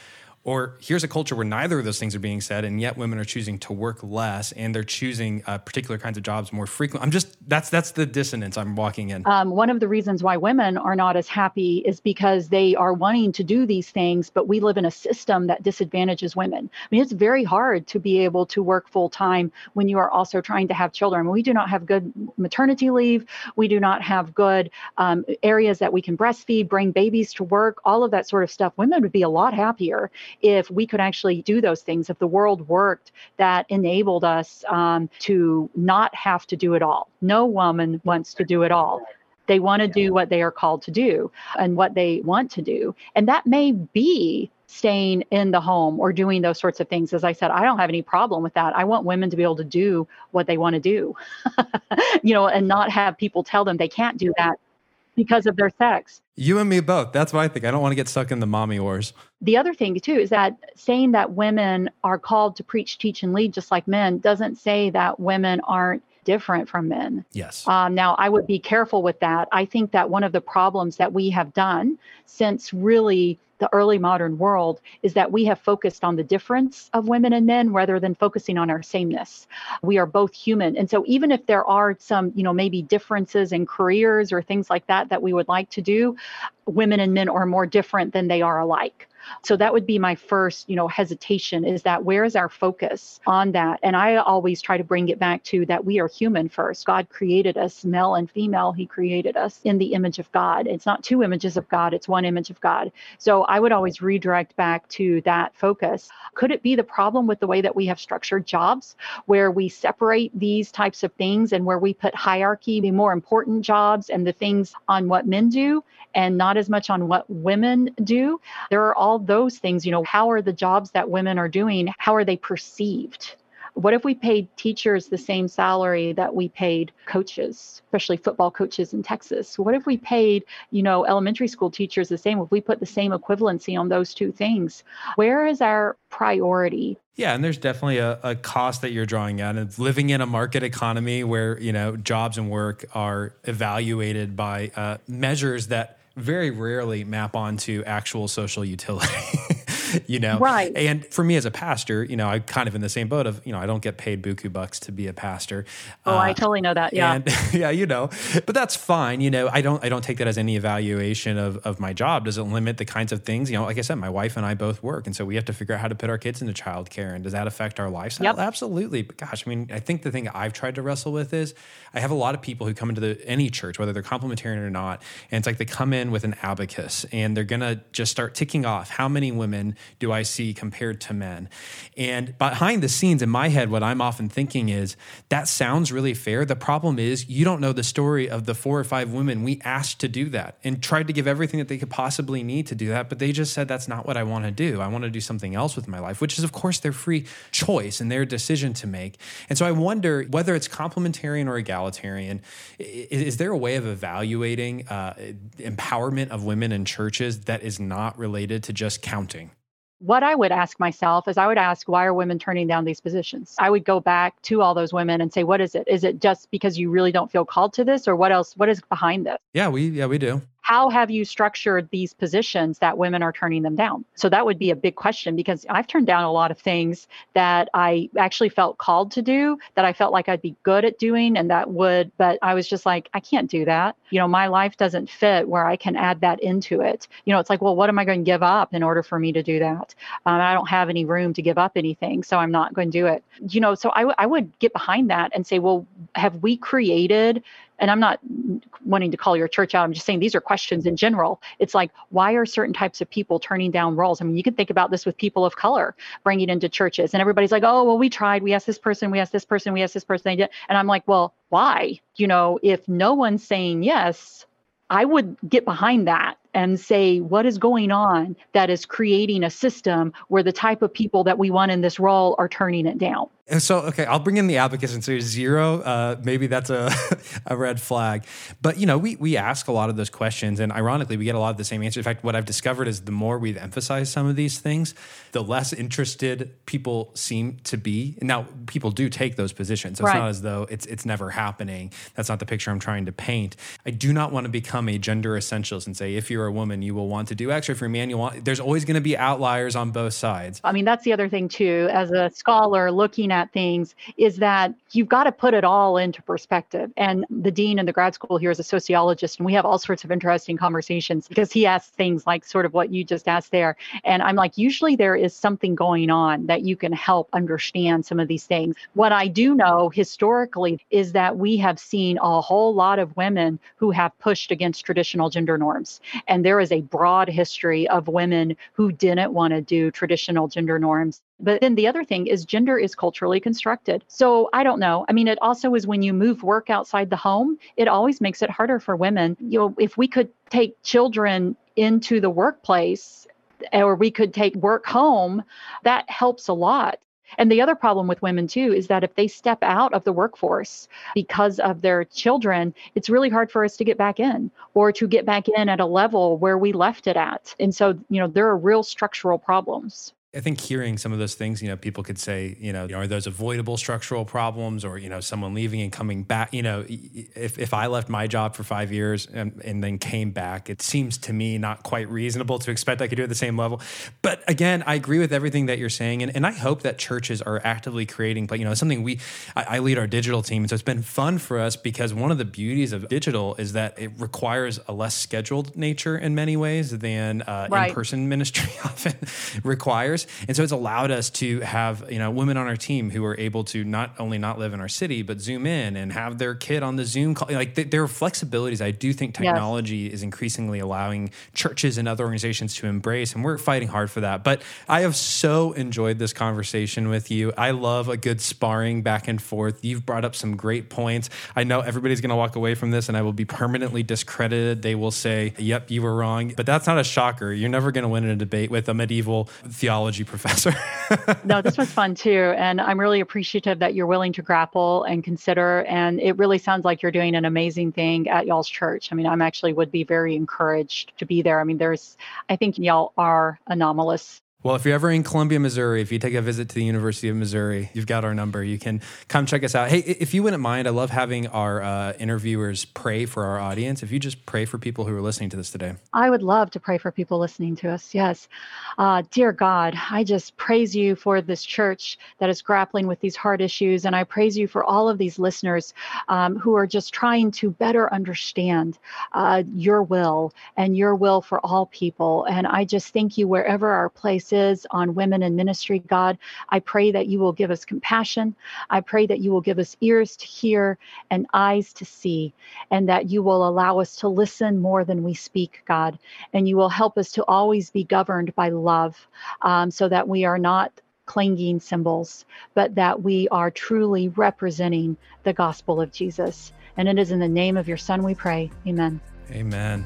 or here's a culture where neither of those things are being said, and yet women are choosing to work less, and they're choosing uh, particular kinds of jobs more frequently. I'm just that's that's the dissonance I'm walking in. Um, one of the reasons why women are not as happy is because they are wanting to do these things, but we live in a system that disadvantages women. I mean, it's very hard to be able to work full time when you are also trying to have children. We do not have good maternity leave. We do not have good um, areas that we can breastfeed, bring babies to work, all of that sort of stuff. Women would be a lot happier if we could actually do those things, if the world worked that enabled us um, to not have to do it all. No woman wants to do it all. They want to do what they are called to do and what they want to do. And that may be staying in the home or doing those sorts of things. As I said, I don't have any problem with that. I want women to be able to do what they want to do, you know, and not have people tell them they can't do that because of their sex. You and me both. That's what I think. I don't want to get stuck in the mommy wars. The other thing, too, is that saying that women are called to preach, teach, and lead just like men doesn't say that women aren't different from men. Yes. Um, now, I would be careful with that. I think that one of the problems that we have done since really the early modern world is that we have focused on the difference of women and men rather than focusing on our sameness. We are both human. And so even if there are some, you know, maybe differences in careers or things like that that we would like to do, women and men are more different than they are alike. So that would be my first, you know, hesitation is that where is our focus on that? And I always try to bring it back to that we are human first. God created us male and female. He created us in the image of God. It's not two images of God, it's one image of God. So I would always redirect back to that focus. Could it be the problem with the way that we have structured jobs where we separate these types of things and where we put hierarchy, the more important jobs and the things on what men do and not as much on what women do? There are all those things, you know, how are the jobs that women are doing, how are they perceived? What if we paid teachers the same salary that we paid coaches, especially football coaches in Texas? What if we paid, you know, elementary school teachers the same? If we put the same equivalency on those two things, where is our priority? Yeah, and there's definitely a, a cost that you're drawing out. It's living in a market economy where you know jobs and work are evaluated by uh, measures that very rarely map onto actual social utility. you know? Right. And for me as a pastor, you know, I'm kind of in the same boat of, you know, I don't get paid buku bucks to be a pastor. Oh, uh, I totally know that. Yeah. And, yeah, you know, but that's fine. You know, I don't, I don't take that as any evaluation of, of my job. Does it limit the kinds of things, you know, like I said, my wife and I both work. And so we have to figure out how to put our kids into childcare. And does that affect our lifestyle? Yep. Absolutely. But gosh, I mean, I think the thing I've tried to wrestle with is I have a lot of people who come into the, any church, whether they're complementarian or not. And it's like they come in with an abacus and they're going to just start ticking off how many women do I see compared to men? And behind the scenes in my head, what I'm often thinking is that sounds really fair. The problem is you don't know the story of the four or five women we asked to do that and tried to give everything that they could possibly need to do that, but they just said that's not what I want to do. I want to do something else with my life, which is of course their free choice and their decision to make. And so I wonder whether it's complementarian or egalitarian, is there a way of evaluating uh, empowerment of women in churches that is not related to just counting? What I would ask myself is I would ask, why are women turning down these positions? I would go back to all those women and say, what is it? Is it just because you really don't feel called to this or what else? What is behind this? Yeah, we yeah, we do how have you structured these positions that women are turning them down? So that would be a big question because I've turned down a lot of things that I actually felt called to do that I felt like I'd be good at doing and that would, but I was just like, I can't do that. You know, my life doesn't fit where I can add that into it. You know, it's like, well, what am I going to give up in order for me to do that? Um, I don't have any room to give up anything, so I'm not going to do it. You know, so I, w- I would get behind that and say, well, have we created and I'm not wanting to call your church out. I'm just saying these are questions in general. It's like, why are certain types of people turning down roles? I mean, you can think about this with people of color bringing into churches, and everybody's like, oh, well, we tried. We asked this person, we asked this person, we asked this person. And I'm like, well, why? You know, if no one's saying yes, I would get behind that and say what is going on that is creating a system where the type of people that we want in this role are turning it down. And so, okay, I'll bring in the advocates and say zero. Uh, maybe that's a, a red flag. But, you know, we, we ask a lot of those questions, and ironically, we get a lot of the same answers. In fact, what I've discovered is the more we've emphasized some of these things, the less interested people seem to be. Now, people do take those positions. So right. It's not as though it's, it's never happening. That's not the picture I'm trying to paint. I do not want to become a gender essentialist and say, if you're a woman, you will want to do or if you're a man, you want, there's always going to be outliers on both sides. I mean, that's the other thing, too. As a scholar looking at things is that you've got to put it all into perspective. And the dean in the grad school here is a sociologist, and we have all sorts of interesting conversations because he asks things like sort of what you just asked there. And I'm like, usually there is something going on that you can help understand some of these things. What I do know historically is that we have seen a whole lot of women who have pushed against traditional gender norms. And there is a broad history of women who didn't want to do traditional gender norms. But then the other thing is gender is culturally constructed. So I don't know. I mean, it also is when you move work outside the home, it always makes it harder for women. You know, if we could take children into the workplace or we could take work home, that helps a lot. And the other problem with women, too, is that if they step out of the workforce because of their children, it's really hard for us to get back in or to get back in at a level where we left it at. And so, you know, there are real structural problems. I think hearing some of those things, you know, people could say, you know, are those avoidable structural problems or, you know, someone leaving and coming back? You know, if, if I left my job for five years and, and then came back, it seems to me not quite reasonable to expect I could do it at the same level. But again, I agree with everything that you're saying. And, and I hope that churches are actively creating, but, you know, something we, I, I lead our digital team. And so it's been fun for us because one of the beauties of digital is that it requires a less scheduled nature in many ways than uh, right. in person ministry often requires. And so it's allowed us to have, you know, women on our team who are able to not only not live in our city, but zoom in and have their kid on the Zoom call. Like th- there are flexibilities I do think technology yes. is increasingly allowing churches and other organizations to embrace. And we're fighting hard for that. But I have so enjoyed this conversation with you. I love a good sparring back and forth. You've brought up some great points. I know everybody's going to walk away from this and I will be permanently discredited. They will say, yep, you were wrong. But that's not a shocker. You're never going to win in a debate with a medieval theology biology professor. no, this was fun too. And I'm really appreciative that you're willing to grapple and consider. And it really sounds like you're doing an amazing thing at y'all's church. I mean, I'm actually would be very encouraged to be there. I mean, there's, I think y'all are anomalous well, if you're ever in Columbia, Missouri, if you take a visit to the University of Missouri, you've got our number. You can come check us out. Hey, if you wouldn't mind, I love having our uh, interviewers pray for our audience. If you just pray for people who are listening to this today, I would love to pray for people listening to us. Yes. Uh, dear God, I just praise you for this church that is grappling with these hard issues. And I praise you for all of these listeners um, who are just trying to better understand uh, your will and your will for all people. And I just thank you wherever our place is on women in ministry, God. I pray that you will give us compassion. I pray that you will give us ears to hear and eyes to see, and that you will allow us to listen more than we speak, God. And you will help us to always be governed by love um, so that we are not clanging cymbals, but that we are truly representing the gospel of Jesus. And it is in the name of your Son we pray. Amen. Amen.